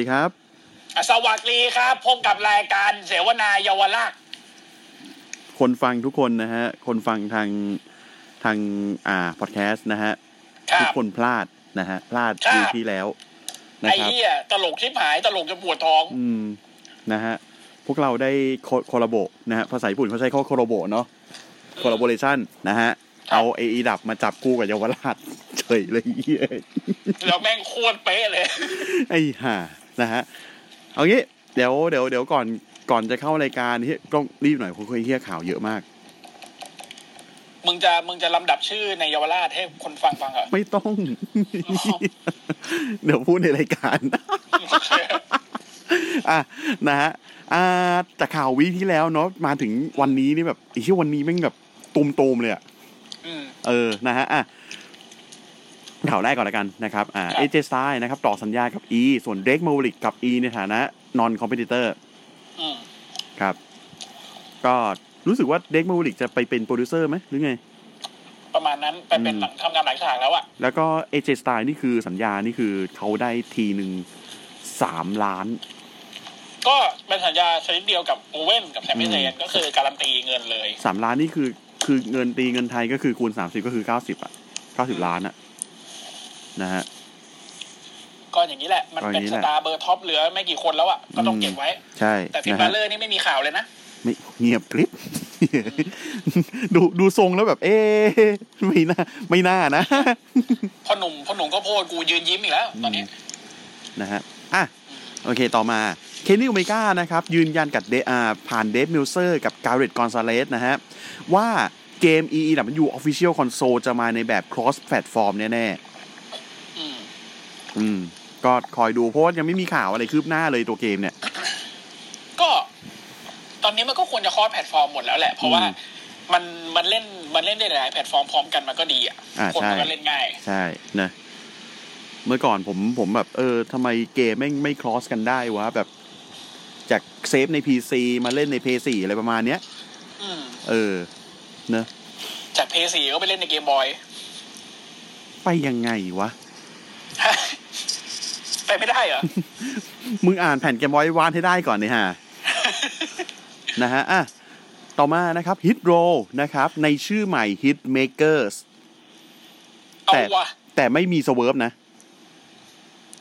ดีครับอะสวัสดีครับพบกับรายการเสวนาเยาวราชคนฟังทุกคนนะฮะ คนฟังทางทางอ่าพอดแคสต์นะฮะครัทุกบคนพลาดนะฮะ พลาดครับปีที่แล้วนะไอ้ครับเหี้ยตลกชิบหายตลกจะปวดท้อง อืมนะฮะ พวกเราได้โคลาโบนะฮะภาษาญี่ปุ่นเขาใช้ข้อโคลาโบเนาะโคลาโบเรชันนะฮะ เอาไออีดับมาจับคู่กับเยาวราชเฉยเลยเหี้ยแล้วแม่งโคตรเป๊ะเลย ไอ้ห่า นะฮะเอางี้เดี๋ยวเดี๋ยวเดี๋ยวก่อนก่อนจะเข้ารายการเฮียต้องรีบหน่อยเพราะเฮียข่าวเยอะมากมึงจะมึงจะลำดับชื่อในเยาวราชให้คนฟังฟังเหรอไม่ต้อง เดี๋ยวพูดในรายการโอเคอะนะฮะอ่าจากข่าววีคที่แล้วเนาะมาถึงวันนี้นี่แบบไอ้ที่วันนี้แม่งแบบตุมๆเลยอะอืมเออนะฮะอะ ข่าวแรกก่อนละกันนะครับอ่าครับเอเจสไตล์นะครับต่อสัญญากับ E ส่วนเด k ก a ม l ลิกกับ E ในฐานะ non competitor อืมครับ ก็รู้สึกว่าเด k ก a ม l ลิกจะไปเป็นโปรดิวเซอร์ไหมหรือไง ประมาณนั้นไปเป็นอืมหลังทำงานหลังฉากแล้วอะแล้วก็เอเจสไตล์นี่คือสัญญานี่คือเขาได้ทีหนึ่งสามล้าน ก็เป็นสัญญาชนิดเดียวกับโอเว่นกับแซมเปอืมเซนก็คือการันตีเงินเลยสามล้านนี่คือคือเงินตีเงินไทยก็คือคูณสามสิบก็คือเก้าสิบอะเก้าสิบล้านอะ นะฮะก็อย่างนี้แหละ มันเป็นก็อย่างนี้แหละสตาร์เบอร์ท็อปเหลือไม่กี่คนแล้วอะก็ต้องเก็บไว้ ใช่ แต่ฟินบาเลอร์นะฮะนี่ไม่มีข่าวเลยนะไม่เงียบกริบดูดูทรงแล้วแบบ เอ๊ะไม่น่าไม่น่านะพ่อหนุ่มพ่อหนุ่มก็โพดกูยืนยิ้มอีกแล้ว ตอนนี้ นะฮะอะโอเคต่อมาเคนนี่โอเมก้านะครับ ยืนยันกับเดอ่าผ่านเดฟเมลต์เซอร์กับการ์เรตกอนซาเลสนะฮะ ว่าเกม AEW Official Console จะมาในแบบ cross platform แน่อืมๆ อืม ก็คอยดูเพราะว่ายังไม่มีข่าวอะไรคืบหน้าเลยตัวเกมเนี่ย ก็ ตอนนี้มันก็ควรจะ cross platform หมดแล้วแหละ เพราะว่าอืมมันมันเล่นมันเล่นได้หลายแพลตฟอร์มพร้อมกันมันก็ดีอะอ่าคนมันใช่ก็เล่นง่าย ใช่นะเมื่อก่อนผมผมแบบ เออทำไมเกมไม่ไม่ cross กันได้วะแบบ จากเซฟใน PC มาเล่นใน PS4 อะไรประมาณเนี้ยอืมเออเนอะจากเพย์สี่ก็ไปเล่นในเกมบอย ไปยังไงวะ ไปไม่ได้เหรอ มึงอ่านแผ่นเกมบอยวานให้ได้ก่อนเนี่ยฮะ นะฮะ อะ ต่อมานะครับ Hit Roll นะครับ ในชื่อใหม่ Hit Makers เอาแต่วะแต่ไม่มีสเวิร์ฟนะ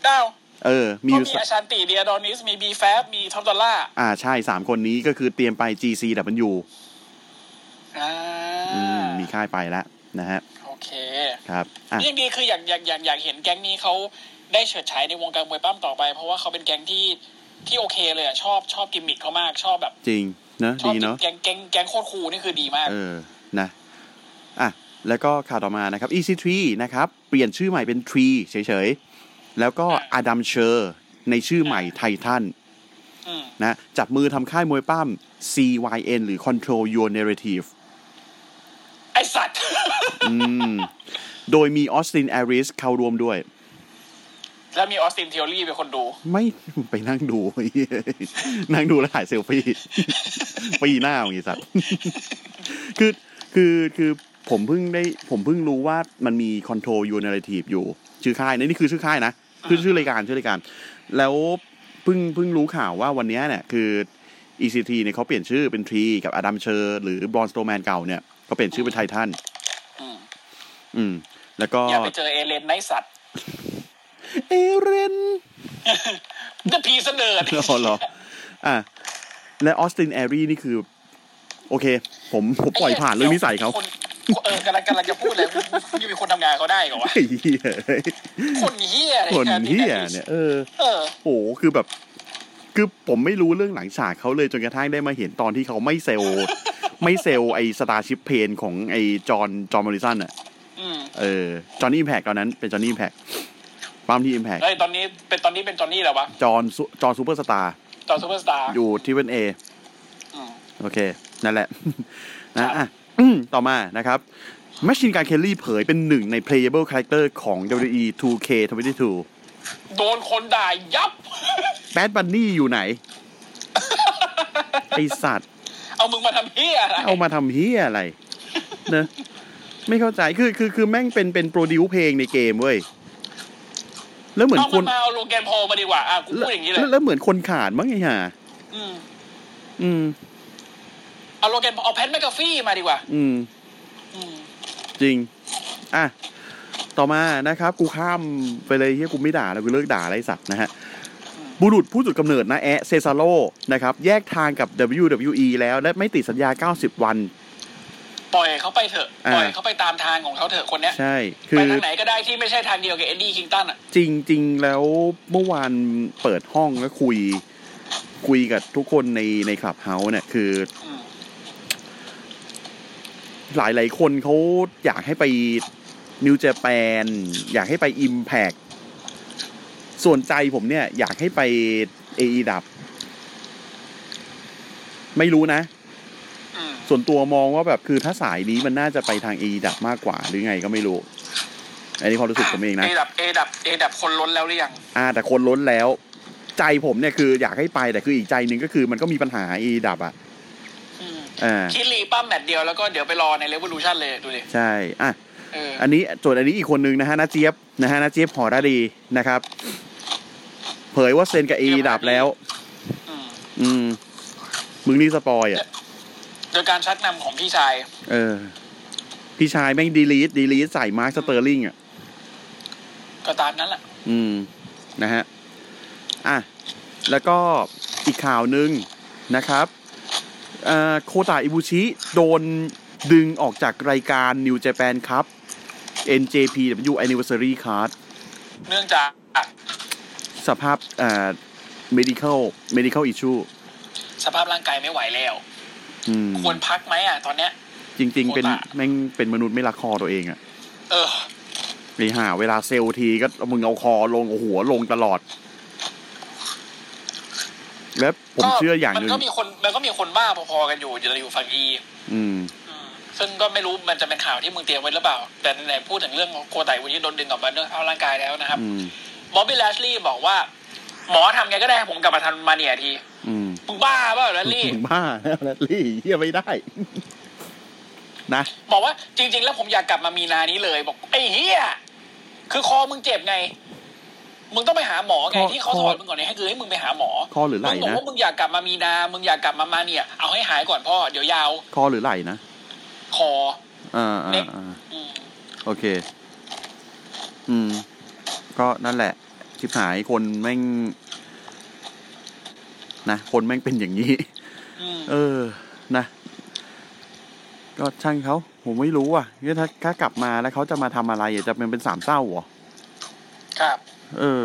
เก้าเออ มีก็อยู่มีสอาชันติเดียดอนิส มีบีแฟบมีท็อปดอลล่า อ่า ใช่สามคนนี้ก็คือเตรียมไป GCW อ่าอืมมีค่ายไปแล้วนะฮะโอ เคครับอะนี่ยังดีคืออยากอยากอยากอยากเห็นแก๊งนี้เขาได้เฉิดฉายในวงการมวยปั้มต่อไป เพราะว่าเขาเป็นแก๊งที่ที่โอเคเลยอะชอบชอบกิมมิคเขามากชอบแบบจริงเนอะชอบดีเนาะแก๊งแก๊งแก๊งโคตร cool นี่คือดีมาก เออนะอะแล้วก็ข่าวต่อมานะครับ EC3 นะครับ เปลี่ยนชื่อใหม่เป็น Three เฉยๆ แล้วก็ Adam s h e r ในชื่อใหม่ไททันอืมนะจับมือทำค่ายมวยปั้ม CYN หรือ Control Your Narrative ไอสัตว์อืม โดยมีออสตินแอริสเข้าร่วมด้วย แล้วมีออสตินเทอรี่เป็นคนดู ไม่ไปนั่งดู นั่งดูแล้วถ่ายเซลฟี่ปีหน้าอย่างงี้สัตว์คือคือคือผมเพิ่งได้ผมเพิ่งรู้ว่ามันมี Control Your Narrative อยู่ ชื่อค่ายนะนี่คือชื่อค่ายนะคือชื่อรายการชื่อรายการ แล้วเพิ่งเพิ่งรู้ข่าวว่าวันเนี้ยเนี่ยคือ EC3 เนี่ยเขาเปลี่ยนชื่อเป็นทรีกับอดัมเชอร์หรือบรอนสโตแมนเก่าเนี่ยเขาเปลี่ยนชื่อเป็นไททัน อืมอืม แล้วก็อย่าไปเจอเอเลนไนสัตว์เอเรนจะพีเสนออ๋อเหรออะและออสตินแอรีนี่คือ โอเค ผมผมปล่อยผ่านเรื่องนิสัยเขาคนเออกำลังกำลังจะพูดเลยยังมีคนทำงานเขาได้เหรอวะไอ้เหี้ยคนเฮียอะไรคนกัเหี้ยเนี่ยเออเออโอ้โหคือแบบ คือผมไม่รู้เรื่องหลังฉากเขาเลยจนกระทั่งได้มาเห็นตอนที่เขาไม่เซลล์ไม่เซลล์ไอสตาร์ชิพเพนของไอจอห์นจอห์นมอริสันอะอืม เออจอห์นนี่แพกตอนนั้นเป็นจอห์นนี่แพกปั๊มที่อิมแพกเฮ้ยตอนนี้เป็นตอนนี้เป็นจอนนี่แล้ววะจอห์นซุจอห์นซูเปอร์สตาร์จอซูเปอร์สตาร์อยู่ทีเวนเออืมโอเค นั่นแหละครันะบอะอืมต่อมานะครับแมชชีนกันเคลลี่เผยเป็นหนึ่งใน playable character ของ WWE 2K22 โดนคนด่ายับแบดบันนี่อยู่ไหน ไอสัตว์ เอามึงมาทำเหี้ยอะไร เอามาทำเฮียอะไรเนอะ ไม่เข้าใจคือคือคือแม่งเป็นเป็นโปรดิวเพลงในเกมเว้ยแล้วเหมือนเอาคมันนมาเอาโลแกนพอลมาดีกว่าอะกูพูดอย่างนี้เลยแล้วแล้วเหมือนคนขาดมั้งไงฮะอืม อืมเอาโลแกนพอลเอาแพทแมกกาฟี่มาดีกว่าอืมอืมจริง อะ ต่อมานะครับ กูข้ามไปเลยที่กูไม่ด่าแล้วกูเลิกด่าอะไรสัตว์นะฮะ บุรุษผู้จุดกำเนิดนะแอะเซซาโลนะครับ แยกทางกับ WWE แล้วและไม่ติดสัญญา 90 วัน ปล่อยเขาไปเถอะอ่าปล่อยเขาไปตามทางของเขาเถอะคนเนี้ยใช่คืไปอทางไหนก็ได้ที่ไม่ใช่ทางเดียวกับเอ็ดดี้คิงตันอะจริงจริงๆแล้วเมื่อวานเปิดห้องแล้วคุย คุยกับทุกคนในในคลับเฮาส์เนี่ยคืออืมหลายหลายๆคนเขาอยากให้ไปนิวเจแปนอยากให้ไปอิมแพกส่วนใจผมเนี่ย อยากให้ไปเอดับ ไม่รู้นะอืม ส่วนตัวมองว่าแบบคือถ้าสายนี้มันน่าจะไปทางเอดับมากกว่าหรือไงก็ไม่รู้ อันนี้ความรู้สึกผมเองนะเอดับเอดับเอดับคนล้นแล้วหรือยังอ่า แต่คนล้นแล้ว ใจผมเนี่ยคืออยากให้ไปแต่คืออีกใจหนึ่งก็คือมันก็มีปัญหาเอดับอะอืมอ่าคิดลีปั้มแมตช์เดียวแล้วก็เดี๋ยวไปรอในเร v o ลูชันเลยดูดิใช่อะเอออันนี้ส่วนอันนี้อีกคนนึงนะฮะน้าเจี๊ยบนะฮะน้าเจี๊ยบฮาร์ดี้นะครับ เผยว่าเซ็นกับเอดับแล้ว อืมอืมมึงนี่ spoil อะ โดยการชักนำของพี่ชาย เออ พี่ชายแม่ง delete delete ใส่มาร์คสเตอร์ลิงอะ ก็ตามนั้นแหละ อืม นะฮะ อะ แล้วก็อีกข่าวหนึ่งนะครับเอ่อโคตาอิบุชิโดนดึงออกจากรายการ New Japan Cup NJPW Anniversary Card เนื่องจากสภาพเอ่อ medical medical issue สภาพร่างกายไม่ไหวแล้วอืม ควรพักไหมอะ ตอนเนี้ย จริง ๆ เป็นโคตะแม่งเป็นมนุษย์ไม่รักคอตัวเองอะเออไอ้ห่าเวลาเซลล์ทีก็มึงเอาคอลงเอาหัวลงตลอด และผมเชื่ออย่างหมันึ่งนก็มีคนมันก็มีคนบ้าพอๆกันอยู่อยู่อยู่ฝั่งอีอืมซึ่งก็ไม่รู้มันจะเป็นข่าวที่มึงเตรียมไว้หรือเปล่า แต่ไหนๆพูดถึงเรื่องของโคไตวันนี้โดนดึงออกมาเรื่องเอาร่างกายแล้วนะครับอืมบอบบี้แลชลีย์บอกว่า หมอทำไงก็ได้ให้ผมกลับมาทันมาเนียทีอืมมึงบ้าเปล่าแลชลี่ถึงบ้าแล้วลี่เฮียไม่ได้ นะบอกว่าจริง ๆ แล้วผมอยากกลับมามีนานี้เลย บอกไอ้เฮียคือคอมึงเจ็บไง มึงต้องไปหาหมอไงคอที่เขาคอสอนมึงก่อนเนี่ยให้คือให้มึงไปหาหมอคอหรือไหล่มึงบอกนะว่ามึงอยากกลับมามีนา มึงอยากกลับมามาเนี่ย เอาให้หายก่อนพ่อเดี๋ยวยาวคอหรือไหล่นะคออ่าเน็อ่ากอ่าอืมโอเค อืม ก็นั่นแหละ ชิบหายคนแม่งนะคนแม่งเป็นอย่างนี้อืมเออนะ ก็ช่างเขาผมไม่รู้อะเนี่ยถ้าถ้ากลับมาแล้วเขาจะมาทำอะไรอะจะเป็นเป็นสามเศร้าเหรอครับ เออ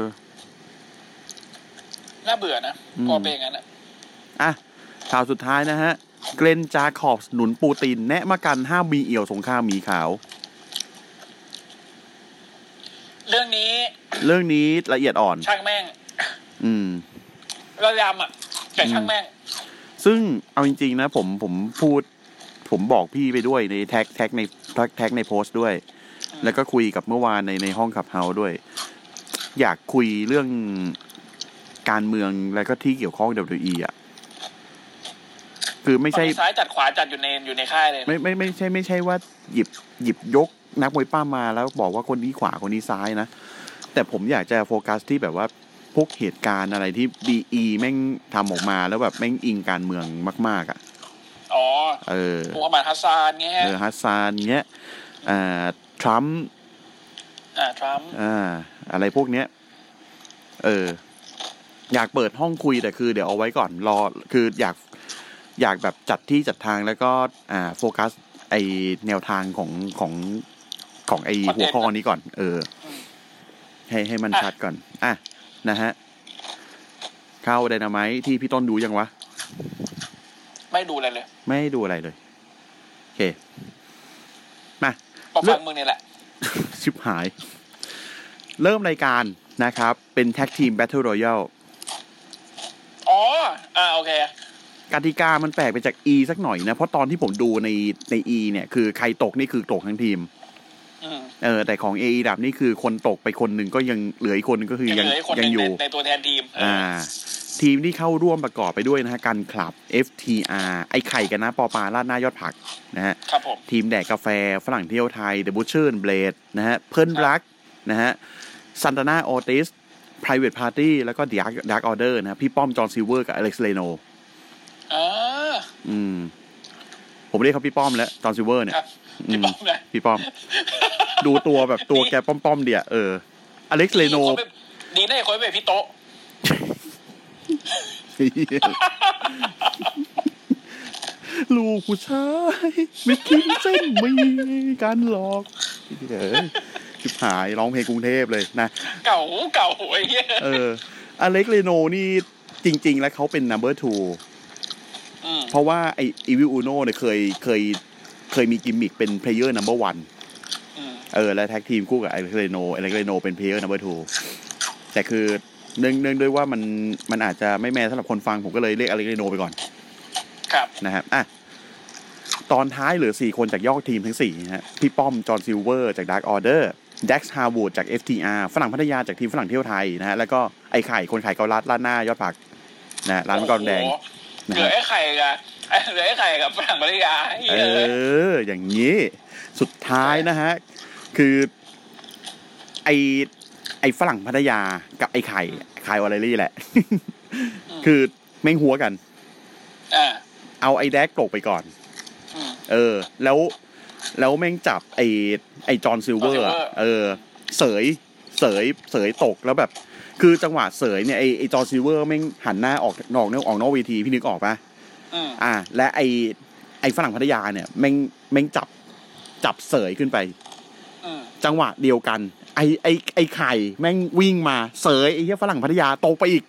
น่าเบื่อนะอืมพอเป็นอย่างนั้นอะอะข่าวสุดท้ายนะฮะ เกรนจาคอบส์หนุนปูติน แนะมากันห้ามมีเอี่ยวสงครามหมีขาว เรื่องนี้ เรื่องนี้ละเอียดอ่อน ช่างแม่ง อืมระยำอะแต่ช่างแม่ง ซึ่งเอาจริง ๆ นะ ผมผมพูด ผมบอกพี่ไปด้วยในแท็กแท็กในแท็กแท็กในโพสต์ด้วยอืมแล้วก็คุยกับเมื่อวานในในห้อง Clubhouse ด้วย อยากคุยเรื่องการเมืองแล้วก็ที่เกี่ยวข้อง WWE อะคือไม่ใช่ฝั่งซ้ายจัดขวาจัดอยู่ในอยู่ในค่ายเลยนะไม่ไม่ไม่ใช่ไม่ใช่ว่าหยิบหยิบยกนักมวยปล้ำมาแล้วบอกว่าคนนี้ขวาคนนี้ซ้ายนะ แต่ผมอยากจะโฟกัสที่แบบว่าพวกเหตุการณ์อะไรที่ E แม่งทำออกมาแล้วแบบแม่งอิงการเมืองมาก ๆอะอ๋อเออมูฮัมหมัดฮัสซานเงี้ยเออฮัสซานเงี้ยอ่าทรัมป์อ่าทรัมป์อ่า อะไรพวกเนี้ย เออ อยากเปิดห้องคุยแต่คือ เดี๋ยวเอาไว้ก่อนรอ คืออยากอยากแบบจัดที่จัดทางแล้วก็ อ่า โฟกัส ไอแนวทางของของของไอหัวข้อนี้ก่อน เออ ให้ให้มันชัดก่อน อะ นะฮะ เข้าไดนาไมต์ที่พี่ต้นดูยังวะ ไม่ดูอะไรเลย ไม่ได้ดูอะไรเลย โอเค มาพอฟังมึงนี่แหละ ชิบหาย เริ่มรายการนะครับ เป็น tag team battle royalอ๋อ อ่า โอเคกติกามันแปลกไปจาก E สักหน่อยนะ เพราะตอนที่ผมดูในใน E เนี่ย คือใครตกนี่คือตกทั้งทีมอืม เออแต่ของ AE ดับนี่คือคนตกไปคนหนึ่งก็ยังเหลืออีกคนหนึงก็คือยังยังเหลืออีกคนหยันึ่งงอยู่ในในตัวแทนทีมเอออ่า ทีมที่เข้าร่วมประกอบไปด้วยนะฮะกันคลับ FTR ไอไข่กันนะปอปลาลาดหน้ายอดผักนะฮะครับผมทีมแดกกาแฟฝรั่งเที่ยวไทย The Butcher and Blade นะฮะเพิ่นรักนะฮะซันตานาออติส Private Party แล้วก็ Dark Dark Order นะฮะพี่ป้อมจอห์นซิลเวอร์กับอเล็กซ์เลโนอ่าอืม ผมเรียกเขาพี่ป้อมแล้วจอห์นซิลเวอร์เนี่ยครับ พี่ป้อมนะพี่ป้อม ดูตัวแบบตัวแกป้อมๆเดียเออ อเล็กซ์เลโนคนไม่ดีนะไอ้คนไม่เป็นพี่โต๊ะลูกผู้ชายไม่คิดเส้นมีการหลอกเออชิบหายร้องเพลงกรุงเทพเลยนะ เก่าเก่าไอ้เหี้ยเออ อเล็กเลโนนี่จริง ๆ แล้วเขาเป็น number two อืมเพราะว่าไออีวิลอูโน่เนี่ยเคยเคย เคยมีกิมมิคเป็น player number one อืมเออ และ tag team คู่กับอเล็กเลโนอเล็กเลโนเป็น player number two แต่คือเนื่องเนื่องด้วยว่ามันมันอาจจะไม่แมนสำหรับคนฟังผมก็เลยเรียกอเล็กเลโนไปก่อน ครับนะครับอะตอนท้ายเหลือ4คนจากยอดทีมทั้ง4นะฮะพี่ป้อม จอห์นซิลเวอร์ จาก Dark Order แด็กซ์ฮาวูดจาก FTR ฝรั่งพัทยาจากทีมฝรั่งเที่ยวไทยนะฮะแล้วก็ไอ้ไข่คนขายเกาลัดร้านหน้ายอดผักนะฮะร้านมังกรแดงโอ้โหนะเหลือฮะไอ้ไข่กับ เหลือไอ้ไข่กับฝรั่งพัทยาไอ้เอเหี้ยเลยออย่างนี้ สุดท้ายนะฮะ คือไอไอฝรั่งพัทยากับไอไข่ไข่วอลเลรี่แหละ คือแม่งหัวกันอ่าเอาไอแด็กซ์ตกไปก่อนอืมเออ แล้วแล้วแม่งจับไอไอจอห์นซิลเวอร์ John Silver เออ เสยเสยเสยตกแล้วแบบ คือจังหวะเสยเนี่ยไอไอจอห์นซิลเวอร์แม่งหันหน้าออกนอกนอกออกนอกเวทีพี่นึกออกปะ อืมอ่า และไอไอฝรั่งพัทยาเนี่ยแม่งแม่งจับจับเสยขึ้นไปอืมจังหวะเดียวกัน ไอไอไอไข่แม่งวิ่งมาเสยไอเหี้ยฝรั่งพัทยาตกไปอีก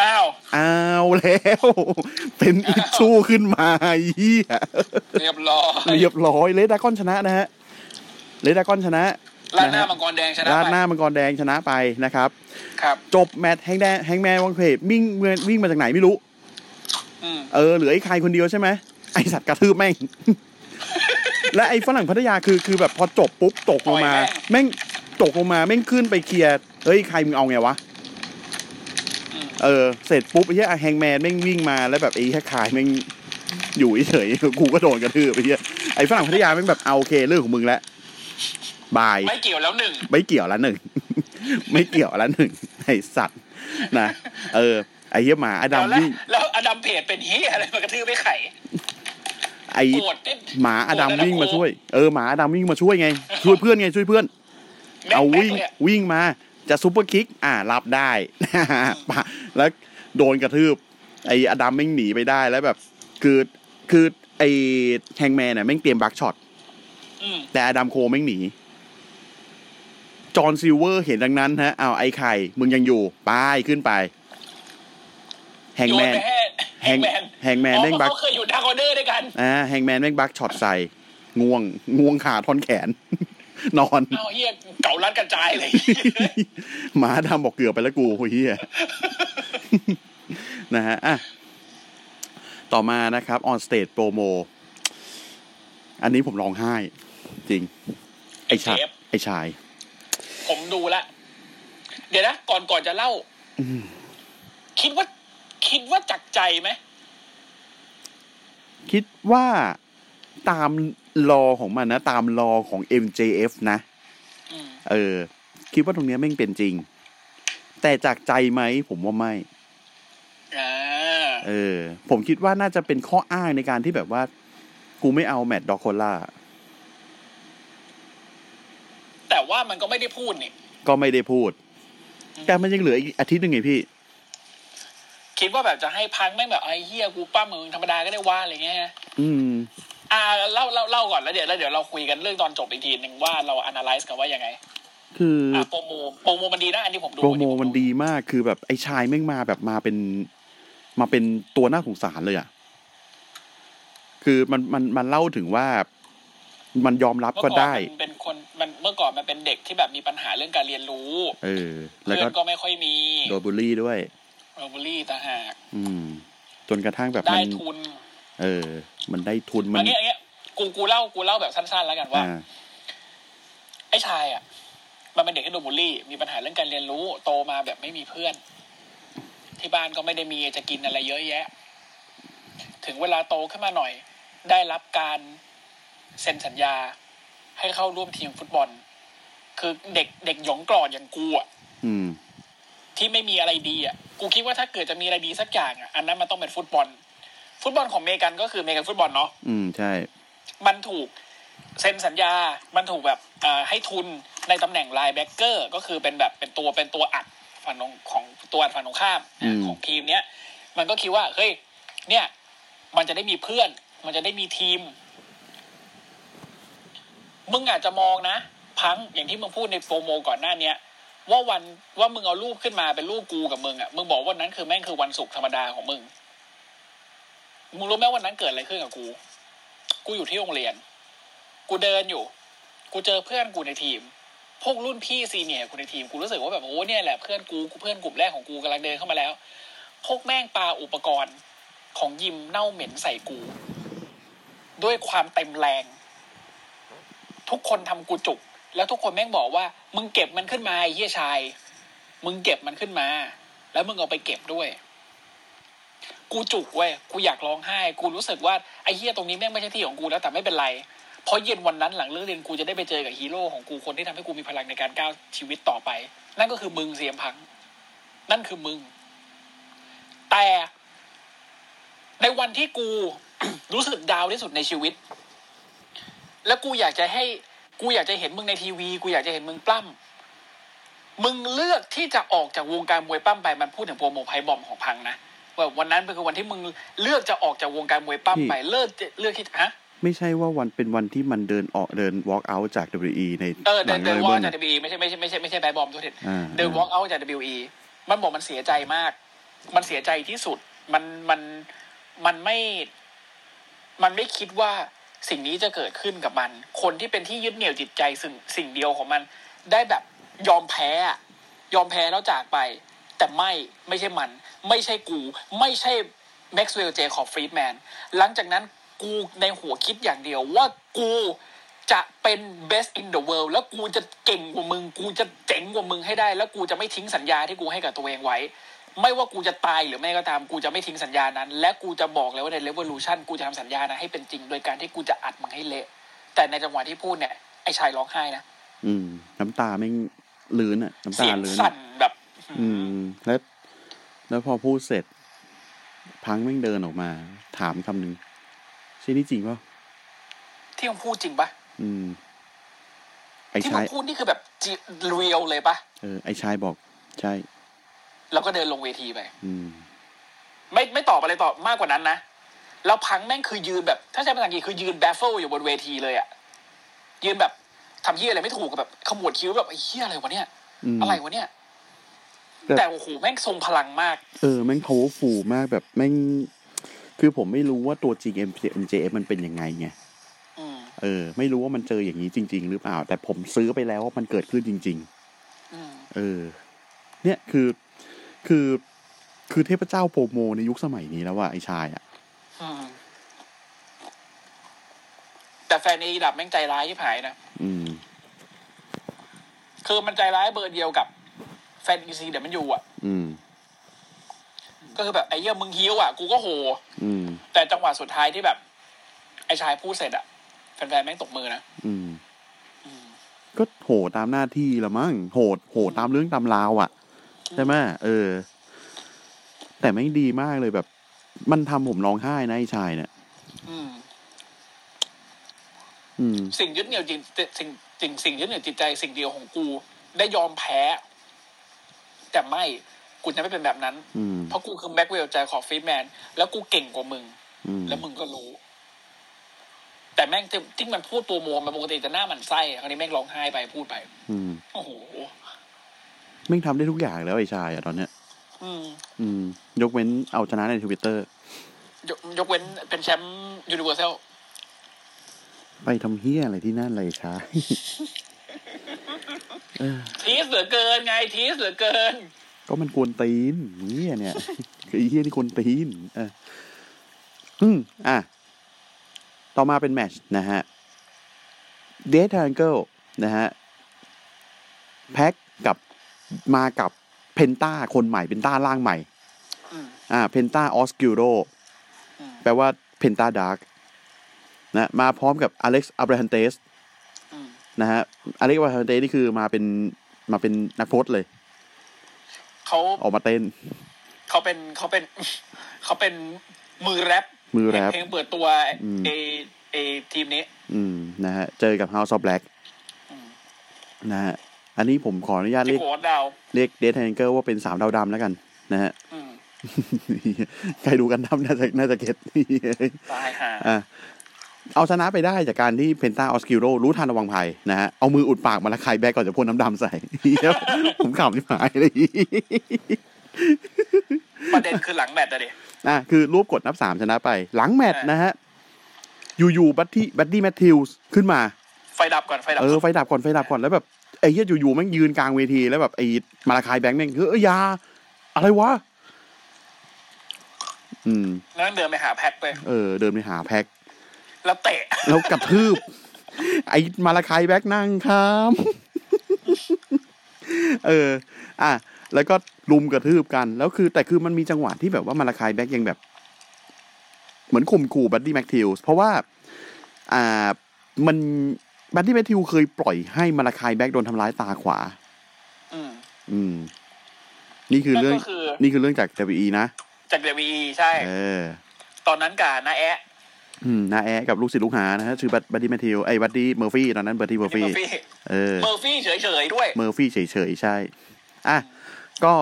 อ้าวอ้าวแล้ว เป็น issue ขึ้นมาเหี้ยเรียบร้อยเรียบร้อย reDRagon ชนะนะฮะเลดากอนชนะลาดหน้ามังกรแดงชนะราดไปหน้ามังกรแดงชนะไปนะครับ ครับ จบแมตช์แฮงแดงแฮงแมนวังเพจวิ่งวิ่งมาจากไหนไม่รู้อืม เออเหลือไอ้ใครคนเดียวใช่ไหมไอสัตว์กระทืบแม่ง และไอ้ฝรั่งพัทยาคือคือแบบพอจบปุ๊บตกลงมา แม่งตกลงมาแม่งขึ้นไปเคลียร์เฮ้ยใครมึงเอาไงวะอืมเออเสร็จปุ๊บไอ้เหี้ยแฮงแมนแม่งวิ่งมาแล้วแบบไอ้แค่คายแม่งอยู่เฉยๆกูก็โดนกระทืบไอ้เหี้ยไอ้ฝรั่งพัทยาแม่งแบบเอาโอเคเรื่องของมึงแล้วบายไม่เกี่ยวแล้วหนึ่งไม่เกี่ยวละหนึ่งไม่เกี่ยวละหนึ่งไอ้สัตว์นะเออ ไอ้เหี้ยหมาอดัมแล้ววิ่งแล้วอดัมเพจเป็นเฮียอะไรมากระทืบไม่ไข่ไอ้โกรธเนี่ยหมาอดัมโกรธนะวิ่งมาโอ้ช่วย เออหมาอดัมวิ่งมาช่วยไง ช่วยเพื่อนไงช่วยเพื่อนแม็กเอาแม็กวิ่งเลยอะวิ่งมาจะซุปเปอร์คิก อ่ารับได้ปะแล้วโดนกระทืบ ไอ้อดัมแม่งหนีไปได้แล้วแบบ คือคือไอ้แฮงแมนเนี่ยแม่งเตรียม buckshot อืมแต่อดัมโคลแม่งหนี จอห์นซิลเวอร์เห็นดังนั้นฮะเอาไอ้ไข่ มึงยังอยู่ไปขึ้นไป แฮงโยแมนนไปให้แฮงแมนแฮงแมนแม่ง buck เขาเคยอยู่ Dark Order ด้วยกันอ่าแฮงแมนแม่ง buckshot ใส่ง่วงง่วงขาท่อนแขน นอนเอาเฮียเก่ารัดกระจายเลยหมาดำบอกเกือบไปแล้วกูโอ้ยเฮียนะฮะอะต่อมานะครับ on stage promo อันนี้ผมร้องไห้ จริง ไอ้ชายเจ็บไอ้ชาย ผมดูละ เดี๋ยวนะ ก่อนก่อนจะเล่าอืมคิดว่า คิดว่าจักใจไหม คิดว่าตามรอของมันนะ ตามรอของ MJF นะอืมเออ คิดว่าตรงเนี้ยแม่งเป็นจริง แต่จากใจไหมผมว่าไม่อ่าเออ ผมคิดว่าน่าจะเป็นข้ออ้างในการที่แบบว่า กูไม่เอาแมตต์ดอกโคล่าแต่ว่ามันก็ไม่ได้พูดนี่ ก็ไม่ได้พูด แต่มันยังเหลืออีกอาทิตย์หนึ่งไงพี่ คิดว่าแบบจะให้พังแม่งแบบไอ้เฮียกูป้ามึงธรรมดาก็ได้ว่าอะไรเงี้ยอืม อ่าเล่าเล่าเล่าก่อนแล้วเดี๋ยวแล้วเดี๋ยวเราคุยกันเรื่องตอนจบอีกทีหนึ่งว่าเรา analyze กันว่ายังไง คืออ่าโปรโมโปรโมมันดีนะอันนี้ผมดูโปรโมอัผมันดีมากคือแบบไอ้ชายแม่งมาแบบมาเป็น มาเป็นตัวน่าสงสารเลยอะคือมันมันมันเล่าถึงว่ามันยอมรับเมื่อก็ก่อนได้มันเป็นคนมันเมื่อก่อนมันเป็นเด็กที่แบบมีปัญหาเรื่องการเรียนรู้ เออ แล้วเพื่ก็อนก็ไม่ค่อยมีโดนบูลลี่ด้วย โรบูลลี่ต่างหากอืม จนกระทั่งแบบได้มันทุน เออ มันได้ทุนมัอันนนี้อันนี้กูกูเล่ากูเล่าแบบสั้นๆแล้วกันว่าอ่า ไอ้ชายอะ มันเป็นเด็กที่โดนบูลลี่ มีปัญหาเรื่องการเรียนรู้ โตมาแบบไม่มีเพื่อน ที่บ้านก็ไม่ได้มีจะกินอะไรเยอะแยะ ถึงเวลาโตขึ้นมาหน่อย ได้รับการเซ็นสัญญา ให้เข้าร่วมทีมฟุตบอล คือเด็กเด็กหยองกรอดอย่างกูอะอืม ที่ไม่มีอะไรดีอะกูคิดว่าถ้าเกิดจะมีอะไรดีสักอย่างอะอันนั้นมันต้องเป็นฟุตบอล ฟุตบอลของเมกันก็คือเมกันฟุตบอลเนาะอืมใช่ มันถูกเซ็นสัญญา มันถูกแบบอ่าให้ทุนในตำแหน่ง linebacker ก็คือเป็นแบบเป็นตัวเป็นตัวอัดฝั่งตรงของตัวอัดฝั่งตรงข้ามอืมของทีมเนี้ยมันก็คิดว่าเฮ้ยเนี่ย มันจะได้มีเพื่อน มันจะได้มีทีม มึงอาจจะมองนะ พังอย่างที่มึงพูดในโฟโมก่อนหน้าเนี้ย ว่าวันว่ามึงเอารูปขึ้นมาเป็นรูปกูกับมึงอะมึงบอกว่านั้นคือแม่งคือวันศุกร์ธรรมดาของมึงมึงรู้ไหมวันนั้นเกิดอะไรขึ้นกับกู กูอยู่ที่โรงเรียน กูเดินอยู่ กูเจอเพื่อนกูในทีม พวกรุ่นพี่ซีเนียร์กูในทีม กูรู้สึกว่าแบบโอ้เนี่ยแหละเพื่อนกูกูเพื่อนกลุ่มแรกของกูกำลังเดินเข้ามาแล้ว พวกแม่งปาอุปกรณ์ของยิมเน่าเหม็นใส่กู ด้วยความเต็มแรง ทุกคนทำกูจุก แล้วทุกคนแม่งบอกว่า มึงเก็บมันขึ้นมาไอ้เฮียชาย มึงเก็บมันขึ้นมา แล้วมึงเอาไปเก็บด้วย กูจุกเว้ยกูอยากร้องไห้ กูรู้สึกว่าไอ้เฮียตรงนี้แม่งไม่ใช่ที่ของกูแล้วแต่ไม่เป็นไรเพราะเย็นวันนั้นหลังเลิกเรียนกูจะได้ไปเจอกับฮีโร่ของกูคนที่ทำให้กูมีพลังในการก้าวชีวิตต่อไป นั่นก็คือมึงเสียมพัง นั่นคือมึง แต่ในวันที่กูรู้สึกดาวที่สุดในชีวิต แล้วกูอยากจะให้ กูอยากจะเห็นมึงในทีวี กูอยากจะเห็นมึงปล้ำมึงเลือกที่จะออกจากวงการมวยปล้ำไปมันพูดถึงโปรโมไพบอมของพังนะว่าวันนั้นเป็นคือวันที่มึงเลือกจะออกจากวงการมวยปล้ำไปเลิกเลือกที่ฮะไม่ใช่ว่าวันเป็นวันที่มันเดินออกเดิน walk out จาก WWE ในเออหเดินันงเดินเลวอเบิล์ลจาก WWE ไม่ใช่ไม่ใช่ไม่ใช่ไม่ใช่แบดบอมทุกทีอ่าเดินวอล์กเอาจาก WWE มันบอกมันเสียใจมาก มันเสียใจที่สุด มันมันมันไม่ มันไม่คิดว่า สิ่งนี้จะเกิดขึ้นกับมัน คนที่เป็นที่ยึดเหนี่ยวจิตใจสิ่งสิ่งเดียวของมัน ได้แบบยอมแพ้ยอมแพ้แล้วจากไป แต่ไม่ไม่ใช่มัน ไม่ใช่กู ไม่ใช่แม็กซ์เวลล์เจคอบฟรีดแมนหลังจากนั้นกูในหัวคิดอย่างเดียวว่ากูจะเป็น best in the world แล้วกูจะเก่งกว่ามึง กูจะเจ๋งกว่ามึงให้ได้ แล้วกูจะไม่ทิ้งสัญญาที่กูให้กับตัวเองไว้ ไม่ว่ากูจะตายหรือไม่ก็ตามกูจะไม่ทิ้งสัญญานั้น และกูจะบอกเลยว่าใน revolution กูจะทำสัญญานะให้เป็นจริงโดยการที่กูจะอัดมึงให้เละ แต่ในจังหวะที่พูดเนี่ยไอ้ชายร้องไห้นะอืม น้ำตาแม่งลื้นอะ น้ำเสีตายงลื้นสั่อะนแบบ อืม แล้วแล้วพอพูดเสร็จ พังแม่งเดินออกมา ถามคำหนึ่งใช่นี่จริงป่ะที่มึงพูดจริงปะอืม ไอ้ที่มึชายงพูดนี่คือแบบเรียลเลยปะเออไอ้ชายบอก ใช่ แล้วก็เดินลงเวทีไปอืมไม่ไม่ตอบอะไรตอบมากกว่านั้นนะแล้วพังก์แม่งคือยืนแบบ ถ้าใช้ภาษาอังกฤษคือยืน baffled อยู่บนเวทีเลยอะยืนแบบทำเหี้ยอะไรไม่ถูกอะแบบขมวดคิ้วแบบไอ้เหี้ยอะไรวะเนี่ยอืมอะไรวะเนี่ยแต่แต่โอ้โหแม่งทรงพลังมาก เออ แม่ง powerful มากแบบแม่ง คือผมไม่รู้ว่าตัวจริง MJF มันเป็นยังไงไงอืมเออ ไม่รู้ว่ามันเจออย่างนี้จริง ๆ หรือเปล่า แต่ผมซื้อไปแล้วว่ามันเกิดขึ้นจริงอืมๆเออ เนี่ยคือ คือคือเทพเจ้าโปรโมในยุคสมัยนี้แล้วว่าไอ้ชายอะอืมแต่แฟนในระดับแม่งใจร้ายที่ผายนะอืมคือมันใจร้ายเบอร์เดียวกับ แฟนอีซีเดี๋ยวมันอยู่อะอืมก็คือแบบไอ้เหี้ยมึงฮิวอะ กูก็โหอืมแต่จังหวะสุดท้ายที่แบบ ไอ้ชายพูดเสร็จอะ แฟนๆแม่งตกมือนะอืมอืมก็โหตามหน้าที่ละมั้งโหดโหดตามเรื่องตามราวอะ ใช่ไหมเออ แต่ไม่งดีมากเลยแบบ มันทำผมร้องไห้นะไอ้ชายเนี่ยอืมอืมสิ่งยึดเหนี่ยวจิตสิ่งสิ่งสิ่งยึดเหนี่ยวจิตใจสิ่งเดียวของกู ได้ยอมแพ้ แต่ไม่กูจะไม่เป็นแบบนั้นอืมเพราะกูคือแม็กซ์เวลเจคอบฟรีดแมน แล้วกูเก่งกว่ามึงอืมแล้วมึงก็รู้ แต่แม่งที่ที่มันพูดตัวโมมันปกติจะหน้าหมั่นไส้อะคราวนี้แม่งร้องไห้ไปพูดไปอืมโอ้โหแม่งทำได้ทุกอย่างแล้วไอ้ชายอะตอนเนี้ย อืม อืม ยกเว้นเอาชนะในทวิตเตอร์ ยกยกเว้นเป็นแชมป์ Universalไปทำเหี้ยอะไรที่นั่นเลยช้าtease เหลือเกินไง tease เหลือเกิน ก็มันกวนตีนเหี้ยเนี่ย คือไอ้เหี้ยที่กวนตีน เออ อืม อะ ต่อมาเป็นแมตช์นะฮะ เดท a งเกิลนะฮะ แพ็กกับ มากับเพนต้าคนใหม่เพนต้าร่างใหม่อืมอ่าเพนต้า Oscuro อืมแปลว่าเพนต้า dark นะมาพร้อมกับอเล็กซ์อับราฮันเตสอืมนะฮะอเล็กซ์อับราฮันเตสนี่คือมาเป็นมาเป็นนักโพสเลยเขาออกมาเต้นเขาเป็นเขาเป็นเขาเป็นมือแร็ปมือแร็ปเพลงเปิดตัวอืมเอเอทีมนี้ อืมนะฮะเจอกับ House of Black อืมนะฮะ อันนี้ผมขออนุญาตที่เรียกโค้ดดาวเรียก Death Triangle ว่าเป็นสามดาวดำแล้วกัน นะฮะอืมใครดูกันดั้มน่าจะน่าจะ getตายห่าอะเอาชนะไปได้จากการที่ Penta Oscuro รู้ทันระวังภัยนะฮะ เอามืออุดปาก Malakai Black ก่อนจะพ่นน้ำดำใส่ผมขำที่หายเลยประเด็นคือหลังแมตช์อะดิอะคือรูปกดนับสามชนะไป หลังแมตช์นะฮะ อยู่ๆ Buddy Buddy Matthews ขึ้นมา ไฟดับก่อนไฟดับเออไฟดับก่อนไฟดับก่อนแล้วแบบ ไอ้เหี้ยอยู่ๆแม่งยืนกลางเวทีแล้วแบบไอ้ Malakai Black แม่งเฮ้ยอยา อะไรวะ อืม แล้วเดินไปหา PAC เลยเออ เดินไปหา PAC แล้วเตะ แล้วกระทืบ ไอ้ Malakai Black นั่งครับเออ อะ แล้วก็รุมกระทืบกัน แล้วคือ แต่คือมันมีจังหวะที่แบบว่า Malakai Black ยังแบบ เหมือนข่มขู่ Buddy Matthews เพราะว่า อ่า มัน Buddy Matthews เคยปล่อยให้ Malakai Black โดนทำร้ายตาขวา อืม อืม นี่คือเรื่องนั่นก็คือนี่คือเรื่องจาก WWE นะ จากเดวีใช่ เออ ตอนนั้นกับนาแอะอืมนาแอะกับลูกศิษย์ลูกหานะฮะชื่อบัดดี้แมทธิวไอ้บัดดี้เมอร์ฟี่ตอนนั้นบัดดี้เมอร์เมฟี่อร์ฟี่เออเมอร์ฟี่เฉยๆด้วย เมอร์ฟี่เฉยๆใช่ อะ ก็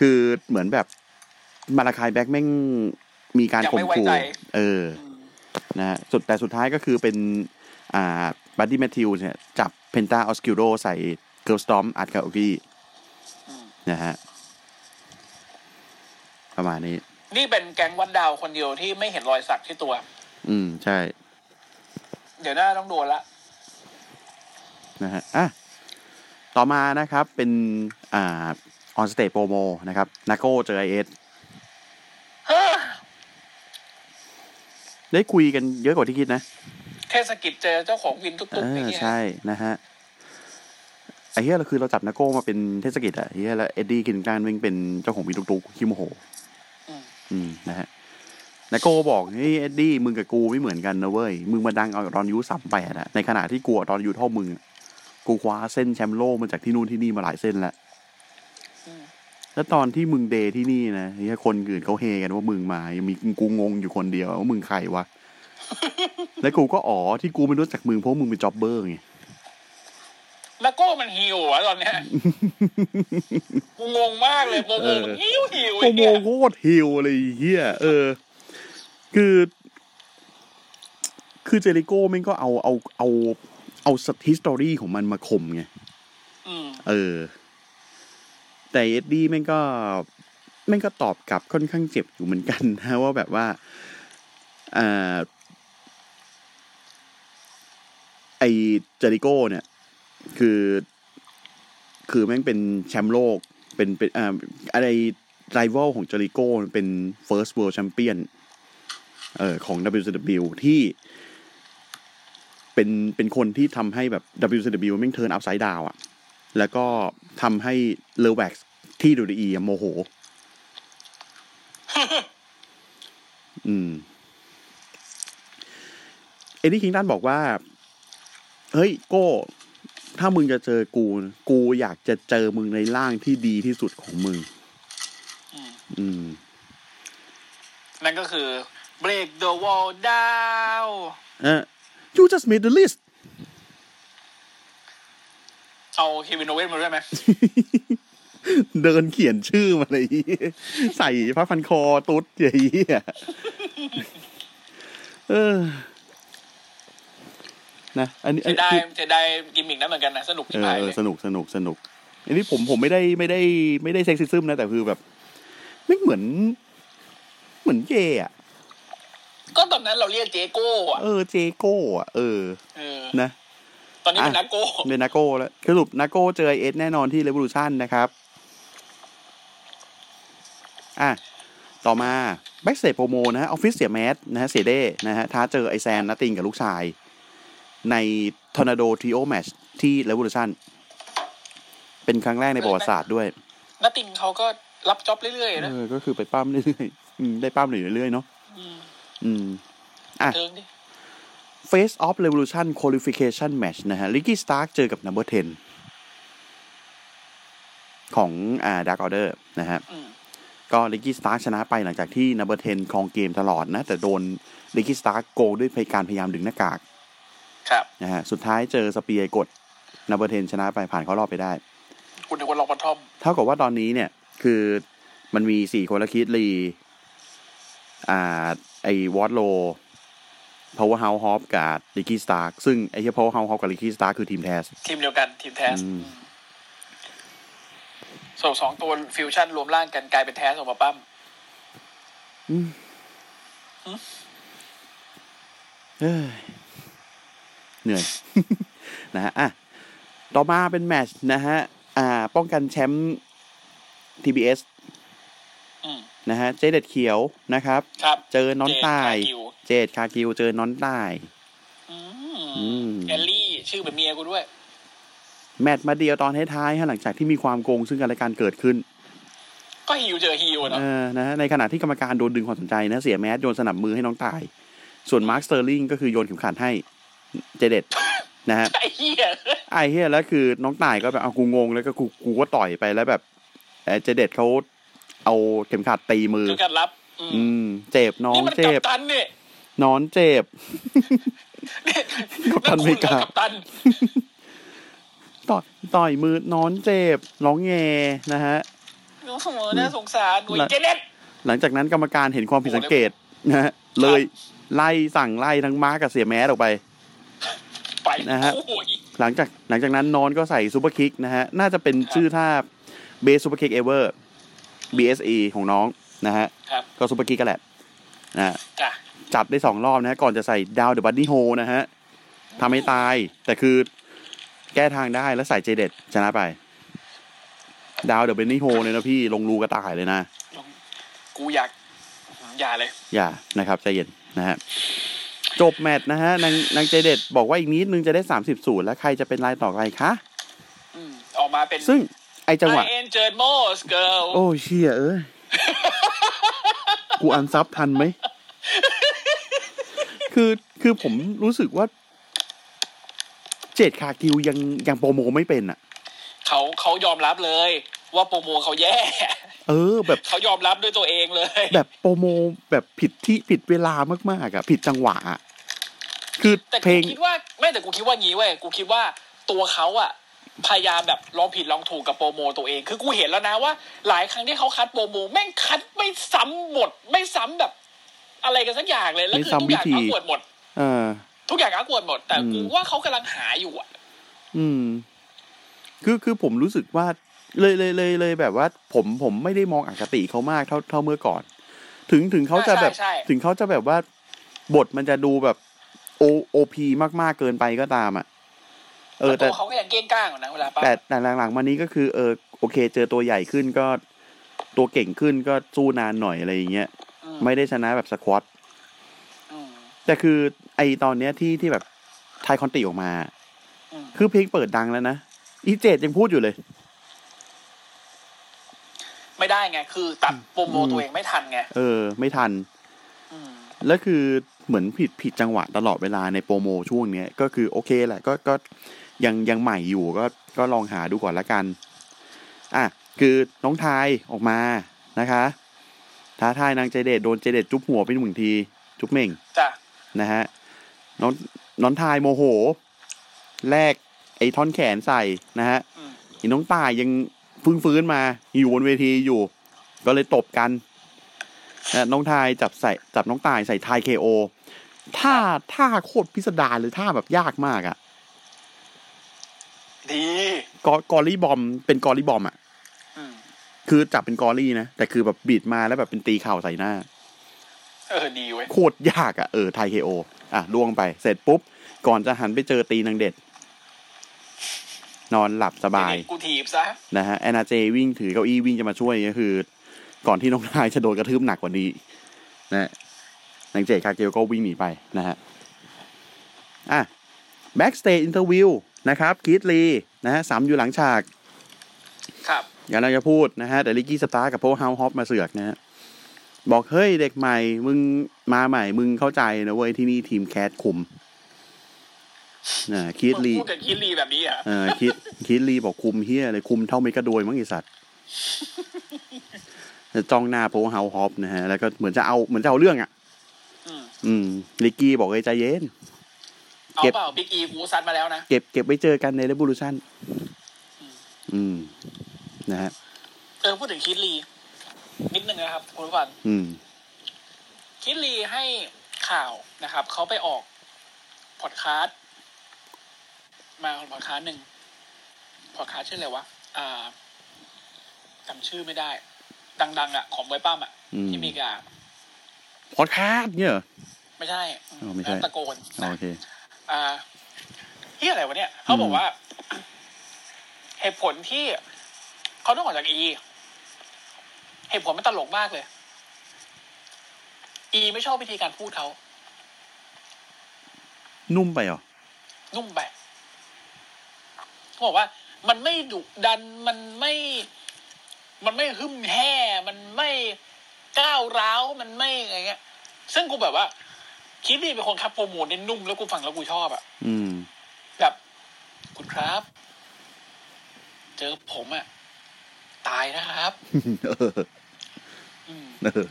คือเหมือนแบบมาลาคายแบ็กแม่งมีการยังข่มไม่ไว้ขู่ใจเออ นะฮะสุดแต่สุดท้ายก็คือเป็น อ่า Buddy Matthews เนี่ยจับ Penta Oscuro ใส่ curb stomp อัดคาเก้าอี้นะฮะประมาณนี้ นี่เป็นแก๊งวันดาวคนเดียวที่ไม่เห็นรอยสักที่ตัว อืม ใช่ เดี๋ยวหน้าต้องโดนละนะฮะอะต่อมานะครับเป็นอ่า on stage promo นะครับน้าโก้เจอไอ้เอ็ดได้คุยกันเยอะกว่าที่คิดนะ เทศกิจเจอเจ้าของวินตุ๊กๆ เอออย่างเงี้ยใช่นะฮะไอ้เหี้ยเราคือเราจับน้าโก้มาเป็นเทศกิจอะเหี้ยแล้ว Eddie Kingston มึงเป็นเจ้าของวินตุ๊กๆ ขี้โมโหอืมอืมนะฮะน้าโก้บอกเฮ้ย Eddie มึงกับกูไม่เหมือนกันนะเว้ยมึงมาดังเอาตอนอายุสามแปดอะในขณะที่กูอะตอนอายุเท่ามึงอะกูคว้าเส้นแชมป์โลกมาจากที่นู่นที่นี่มาหลายเส้นแล้วแล้วตอนที่มึงเดย์ที่นี่นะเหี้ยคนอื่นเขาเฮกันว่ามึงมายังมีกูงงอยู่คนเดียวว่ามึงใครวะ แล้วกูก็อ๋อที่กูไม่รู้จักมึงเพราะมึงเป็น jobber ไงแล้วโก้มันหิวอะตอนเนี้ยกูงงมากเลยโกโก้เออมันหิวหิวโกไอ้โมเนี่ยโคตร heel เลยไอ้เหี้ยเออ คือ คือเจริโก้แม่งก็เอาเอาเอาเอา history ของมันมาข่มไงอืมเออ แต่เอ็ดดี้แม่งก็แม่งก็ตอบกลับค่อนข้างเจ็บอยู่เหมือนกันนะว่าแบบว่าอ่า ไอเจริโก้เนี่ย คือ คือแม่งเป็นแชมป์โลก เป็นเป็นอ่าอะไรไรวัลของเจริโก้เป็น first world champion เอ่อของ WCW ที่เป็นเป็นคนที่ทำให้แบบ WCW แม่ง turn upside down อะแล้วก็ทำให้ Levesque ที่ WWE อะโมโห อืม Eddie Kingston บอกว่า เฮ้ยโก้ถ้ามึงจะเจอกู กูอยากจะเจอมึงในร่างที่ดีที่สุดของมึงอืมอืม นั่นก็คือ break the wall down เออ you just made the list เอา Kevin Owens มาด้วยไหม เดินเขียนชื่อมาเลย ใส่ผ้าพันคอตุ๊ดใหญ่เหี้ยเออ นะอันนี้เสียดายเสียดายกิมมิกนั้นเหมือนกันนะสนุกเอที่อหายเอเลอยสนุกสนุกสนุก อันนี้ผมผมไม่ได้ไม่ได้ไม่ได้ sexism นะ แต่คือแบบไม่เหมือน เหมือนเย่อะก็ตอนนั้นเราเรียกเจโก้อะเออเจโก้อะเออเออนะตอนนี้เป็นอะนักโก้เป็นนาโก้แล้วสรุปนาโก้เจอไอเอสแน่นอนที่ Revolution นะครับ อะ ต่อมาแบ็กเ a จโปรโมนะฮะออฟฟิศเสียแมสนะฮะเสียเด้นะฮะท้าเจอไอแซนนัตติงกับลูกชาย ในทอร์นาโดทริโอแมชที่ Revolution เป็นครั้งแรกในประวัติศาสตร์ด้วยน้าติงเขาก็รับจ็อบเรื่อยๆนะเออก็คือไปปล้ำเรื่อยๆอืมได้ปล้ำอยู่เรื่อยๆเนาะมอืมอะเทิงดิ Face of Revolution Qualification Match นะฮะ Ricky Starks เจอกับ Number 10 ของอ่า Dark Order นะฮะอืมก็ Ricky Starks ชนะไปหลังจากที่ Number 10ครองเกมตลอดนะ แต่โดน Ricky Starks โกงด้วยการพยายามดึงหน้ากาก ครับนะฮะสุดท้ายเจอ spear กด Number 10ชนะไปผ่านเข้ารอบไปได้ คุณนึกว่าลองบอททอม เท่ากับว่าตอนนี้เนี่ย คือมันมีสี่คนละคิดลี อ่า ไอ้วอตโล Powerhouse Hop กับลิกกี้สตาร์ซึ่งไอ้ที่ Powerhouse Hop กับลิกกี้สตาร์คือทีมแทส ทีมเดียวกันทีมแทสอืมส่วนสองตัวฟิวชั่นรวมร่างกันกลายเป็นแทสออกมาปั้มเอ้ย เหนื่อยนะฮะอะต่อมาเป็นแมตช์นะฮะอ่า ป้องกันแชมป์ TBS อืมนะฮะ เจเด็ดเขียวนะครับครับเจอน้อนตายเจคากิวเจดคากิวเจอน้อนตายอือืมมแอลลี่ ชื่อเป็นเมียกูด้วย แมตช์มาเดียวตอนท้ายๆฮะหลังจากที่มีความโกงซึ่งกันและกันเกิดขึ้น ก็ฮิวเจอฮิวอะเนาะเออนะฮะในขณะที่กรรมการโดนดึงความสนใจนะ เสียแมสโยนสนับมือให้น้องตาย ส่วนมาร์คสเตอร์ลิงก็คือโยนเข็มขัดให้ เจเด็ดนะฮะไอ้เหี้ยไอ้เฮียแล้วคือน้องตายก็แบบเอากูงงแล้วก็กูกูก็ต่อยไปแล้วแบบเอ่อเจเด็ดเขาเอาเข็มขัดตีมือคือการรับอืมอืม เจ็บน้องนี่มันเจ็กับบตันเนี่ยนอนเจ็บกัปตันอเมริกานั่นคุณเหอกัปตันต่อยต่อยมือน้อนเจ็บร้องแงนะฮะโอ้โหน่าสงสารหนุ่ยเจเน็ตหลังจากนั้นกรรมการเห็นความผิดสังเกตนะฮะเลยไล่สั่งไล่ทั้งมาร์กกับเสี่ยแมตต์ออกไป ไปนะฮะโอ้ยหลังจากหลังจากนั้นนอนก็ใส่ superkick นะฮะน่าจะเป็นครับชื่อท่า Best Superkick Ever BSE ของน้องนะฮะครับก็ superkick ก็แหละนะฮะจ้ะจัดได้สองรอบนะฮะก่อนจะใส่ Down the Rabbit Hole นะฮะทำให้ตาย แต่คือแก้ทางได้แล้วใส่ Jaded ชนะไป ดาวเดอะบัดดี้โฮเนี่ยนะพี่ลงรูกระต่ายเลยนะกูอยากอย่าเลย อย่านะครับใจเย็นนะฮะ จบแมตช์นะฮะนางนางเจเด็ดบอกว่าอีกนิดนึงจะได้สามสิบศูนย์แล้วใครจะเป็นรายต่อไปคะอืมออกมาเป็นซึ่งไอจังหวะ I enjoyed most girl โอ้เชี่ยเอ้ยกูอันซับทันไหม คือคือผมรู้สึกว่า เจดคากิวยังยังโปรโมไม่เป็นอะ เขาเขายอมรับเลย ว่าโปรโมเขาแย่ เออ แบบเขายอมรับด้วยตัวเองเลย แบบโปรโมแบบผิดที่ผิดเวลามากๆอะผิดจังหวะอะคือแต่เพลกูงคิดว่าไม่แต่กูคิดว่างี้เว้ยกูคิดว่าตัวเขาอะพยายามแบบลองผิดลองถูกกับโปรโมตัวเอง คือกูเห็นแล้วนะว่า หลายครั้งที่เขาคัดโปรโมแม่งคัดไม่ซ้ำหมด ไม่ซ้ำแบบ อะไรกันสักอย่างเลยแล้วคือทุกอย่างไม่ซ้ำวิธีอักวดหมดเออทุกอย่างอักวดหมด แต่อืมกูว่าเขากำลังหาอยู่อะอืม คือคือผมรู้สึกว่า เลยเลยเลยเลยแบบว่า ผมผมไม่ได้มองอคติเขามากเท่าเท่าเมื่อก่อน ถึงถึงเขาจะแบบใช่ใช่ถึงเขาจะแบบว่า บทมันจะดูแบบโอโอพีมากๆเกินไปก็ตามอะเออแต่แต่ตัวเขาก็ยังเก้งก้างอยู่นะเวลาป้าแต่แต่หลังๆมานี้ก็คือเออโอเค เจอตัวใหญ่ขึ้นก็ ตัวเก่งขึ้นก็สู้นานหน่อยอะไรอย่างเงี้ยอืมไม่ได้ชนะแบบสควอตอืมแต่คือไอตอนเนี้ยที่ที่แบบไทยคอนติออกมาอืมคือเพลงเปิดดังแล้วนะอีเจดยังพูดอยู่เลย ไม่ได้ไง คือตัดโปรโมอืมตัวเองไม่ทันไง เออ ไม่ทันอืมแล้วคือเหมือนผิดผิดจังหวะตลอดเวลาในโปรโมช่วงเนี้ยก็คือโอเคแหละก็ก็ยังยังใหม่อยู่ก็ก็ลองหาดูก่อนละกัน อะ คือน้องทายออกมานะคะท้าทายนางเจเดตโดนเจเดตจุ๊บหัวไปหนึ่งที จุ๊บเหม่งจ้ะนะฮะน้องน้องทายโมโห แลกไอ้ท่อนแขนใส่นะฮะอืมอีน้องตายยัง ฟื้นฟื้นมาอยู่บนเวทีอยู่ ก็เลยตบกันนะน้องทายจับใส่จับน้องตายใส่ทายเคโอท่าท่าโคตรพิสดารเลยท่าแบบยากมากอะ่ะดีกอกอรี่บอมเป็นกอรี่บอมอะ่ะอืมคือจับเป็นกอรี่นะ แต่คือแบบบีดมาแล้วแบบเป็นตีเข่าใส่หน้าเเออดีเว้ยโคตรยากอะเออไทยเคโออะล่วงไปเสร็จปุ๊บ ก่อนจะหันไปเจอตีนางเด็ด นอนหลับสบายเดี๋วนี้กูถีบซะนะฮะแอนนาเจวิ่งถือเก้าอี้วิ่งจะมาช่วยก็คือ ก่อนที่น้องนายจะโดนกระทืบหนักกว่านี้นะนางเจคาเกลก็วิ่งหนีไปนะฮะอะ backstage interview นะครับ Keith Lee นะฮะสามอยู่หลังฉาก ครับอย่างเราจะพูดนะฮะ แต่ Ricky Starks กับโพเฮาฮอปมาเสือกนะฮะ บอกเฮ้ยเด็กใหม่ มึงมาใหม่ มึงเข้าใจนะเว้ยที่นี่ทีมแคทคุม นะ Keith Lee มึงพูดกับคิดลีแบบนี้เหรอะเออคิดคิดลีบอกคุมเหี้ยเลยคุมเท่าเมกะโดยมั้งไอสัตว์จะจ้องหน้าโพเฮาฮอปนะฮะ แล้วก็เหมือนจะเอาเหมือนจะเอาเรื่องอะ อืมอืมลิกกี้บอกเอ้ยใจเย็น เอาเก็บเปล่าบิ๊กอีกูซัดมาแล้วนะ เก็บเก็บไว้เจอกันในเร v o l u ชันอืม นะฮะ เออพูดถึงคิดลีนิดนึงนะครับคุณผู้ฟังอืม คิดลีให้ข่าวนะครับ เขาไปออกพอดคาสต์ มาพอดคาสต์หนึ่งพอดคาสต์ชื่ออะไรวะอ่าจำชื่อไม่ได้ ดัง ๆ อะ ของไวปั้มอะอืมที่อเมริกาพอดคาสต์เนี่ยเหรอไม่ใช่อ๋อไม่ใช่ตะโกนอ๋อนะโอเคอ่าที่อะไรวะเนี่ยเขาบอกว่าเหตุผลที่เขาต้องออกจากอีเหตุผลมันตลกมากเลย อีไม่ชอบวิธีการพูดเขา นุ่มไปเหรอ นุ่มไป เขาบอกว่า มันไม่ดุดันมันไม่ มันไม่หึมแห่มันไม่ก้าวร้าวมันไม่อะไรเงี้ย ซึ่งกูแบบว่า คิดดีเป็นคนคับโปรโมทเนี่ยนุ่มแล้วกูฟังแล้วกูชอบอะอืมแบบคุณครับ เจอผมอะตายนะครับเอออืมเออ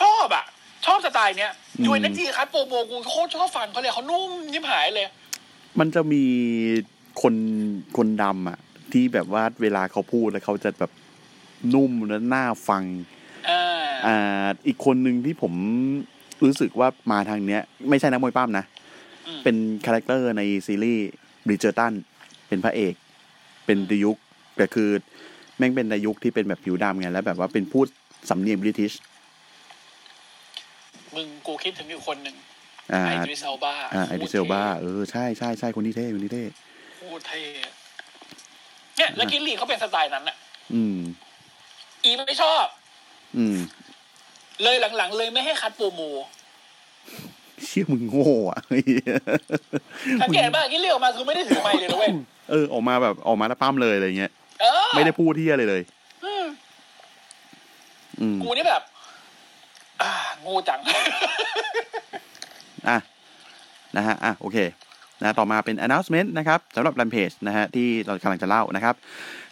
ชอบอะชอบสไตล์เนี้ยอืมยูเอ็นจีครับโปรโมกูโคตรชอบฟังเขาเลยเขานุ่มยิ้มหายเลย มันจะมี คนคนดำอะ ที่แบบว่าเวลาเขาพูดแล้วเขาจะแบบนุ่มและน่าฟังอ่าอ่าอีกคนหนึ่งที่ผมรู้สึกว่ามาทางเนี้ย ไม่ใช่นักมวยปล้ำนะอืมเป็นคาแรคเตอร์ในซีรีส์ Bridgerton เป็นพระเอก เป็นดยุคแต่คือ แม่งเป็นดยุคที่เป็นแบบผิวดำไงแล้วแบบว่าเป็นพูดสำเนียงบริติชมึงกูคิดถึงอยู่คนหนึ่งอ่าไอดริสเอลบาอ่าไอดิเซลบาเออใช่ใช่ใช่คนนี้เท่คนนี้เท่โค ตรเท่เนี่ยแล้วกินลีเขาเป็นสไตล์นั้นอะอืม อีไม่ชอบ อืม เลยหลังๆ เลยไม่ให้คัดโปรโมเชี่ยมึงโง่อะสังเกตป่ะกินลีออกมาคือไม่ได้ถือไมค์เลยนะเว้ยเออออกมาแบบออกมาแล้วปั้มเลยอะไรเงี้ยเออไม่ได้พูดที่อะไรเลยอืมอืมกูนี่แบบ อ่าโง่จัง อะนะฮะ อะ โอเค นะต่อมาเป็น announcement นะครับสำหรับ Rampage นะฮะที่เรากำลังจะเล่านะครับ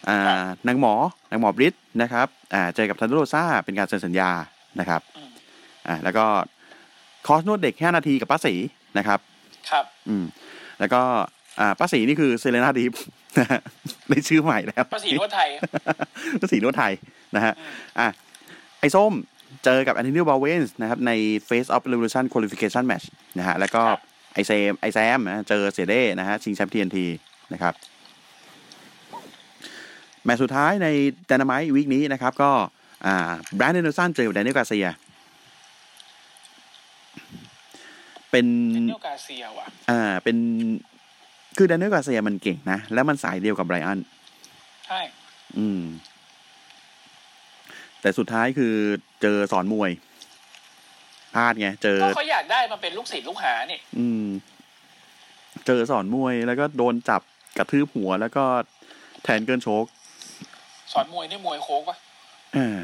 อ่านางหมอนางหมอ Britt นะครับอ่าเจอกับ Thunder Rosa เป็นการเซ็นสัญญานะครับอืมอ่าแล้วก็คอร์สนวดเด็ก5นาทีกับป้าสีนะครับครับอืมแล้วก็อ่าป้าสีนี่คือ Serena Deebนะฮะได้ชื่อใหม่แล้วป้าสีนวดไทยก็สีนวดไทยนะฮะอะไอ้ส้มเจอกับ Anthony Bowens นะครับใน Face of Revolution Qualification Match นะฮะแล้วก็ครับ ไอ้แซมไอ้แซมนะเจอเสี่ยเด้นะฮะชิงแชมป์ TNT นะครับแมตช์สุดท้ายใน Dynamite วีคนี้นะครับ ก็อ่า Bryan Danielson เจอกับ Daniel Garcia เป็นเนลกาเซียว่ะอ่าเป็นคือแดเนียลกาเซียมันเก่งนะ แล้วมันสายเดียวกับไบรอันใช่อืม แต่สุดท้ายคือเจอสอนมวย พลาดไงเจอก็เขาอยากได้มาเป็นลูกศิษย์ลูกหานี่อืม เจอสอนมวยแล้วก็โดนจับกระทืบหัว แล้วก็แทนเกินโชกสอนมวยนี่มวยโค้กปะอ่า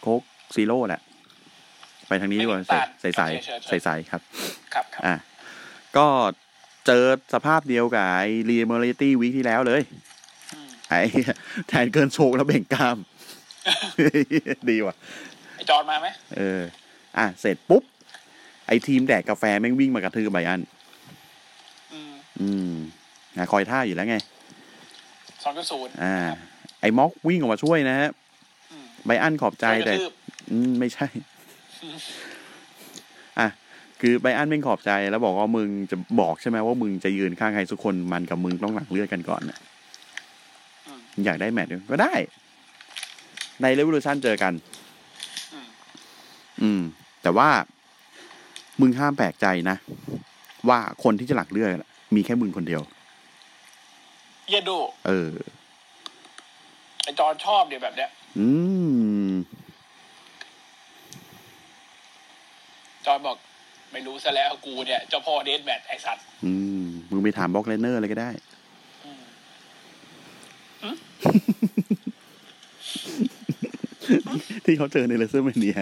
โคกซีโร่แหละ ไปทางนี้ดีกว่าใส่ใส่ใส่ใส่ใส่ครับครับ ครับอะก็เจอสภาพเดียวกับไอ้รีเมอริตี้วีคที่แล้วเลยอืมไอ้แทนเกินโชกแล้วเบ่งกล้าม ดีว่ะไอจอนมาไหมเออ อะเสร็จปุ๊บ ไอทีมแดกกาแฟแม่งวิ่งมากระทืบไบอันอืมอืมนะคอยท่าอยู่แล้วไงสองจุดศูนย์อ่า ไอม็อกวิ่งออกมาช่วยนะฮะอืมไบอันขอบใจแต่อืมไม่ใช่ อะ คือไบอันแม่งขอบใจแล้วบอกว่ามึงจะบอกใช่ไหมว่ามึงจะยืนข้างใครสักคนมันกับมึงต้องหลังเลือดกันก่อนนะอืมอยากได้แมตช์ก็ได้ ในเรวิลูชันเจอกัน อืมออืม แต่ว่ามึงห้ามแปลกใจนะ ว่าคนที่จะหลักเลือกอะมีแค่มึงคนเดียวเหี้ยดู เออ ไอ้จอนชอบเดี๋ยวแบบเนี้ย อืม จอนบอก ไม่รู้ซะแล้วกูเนี่ย เจ้าพ่อ deathmatch ไอสัตว์อืม มึงไปถาม Brock Lesnar อะไรก็ได้ ที่เขาเจอใน WrestleMania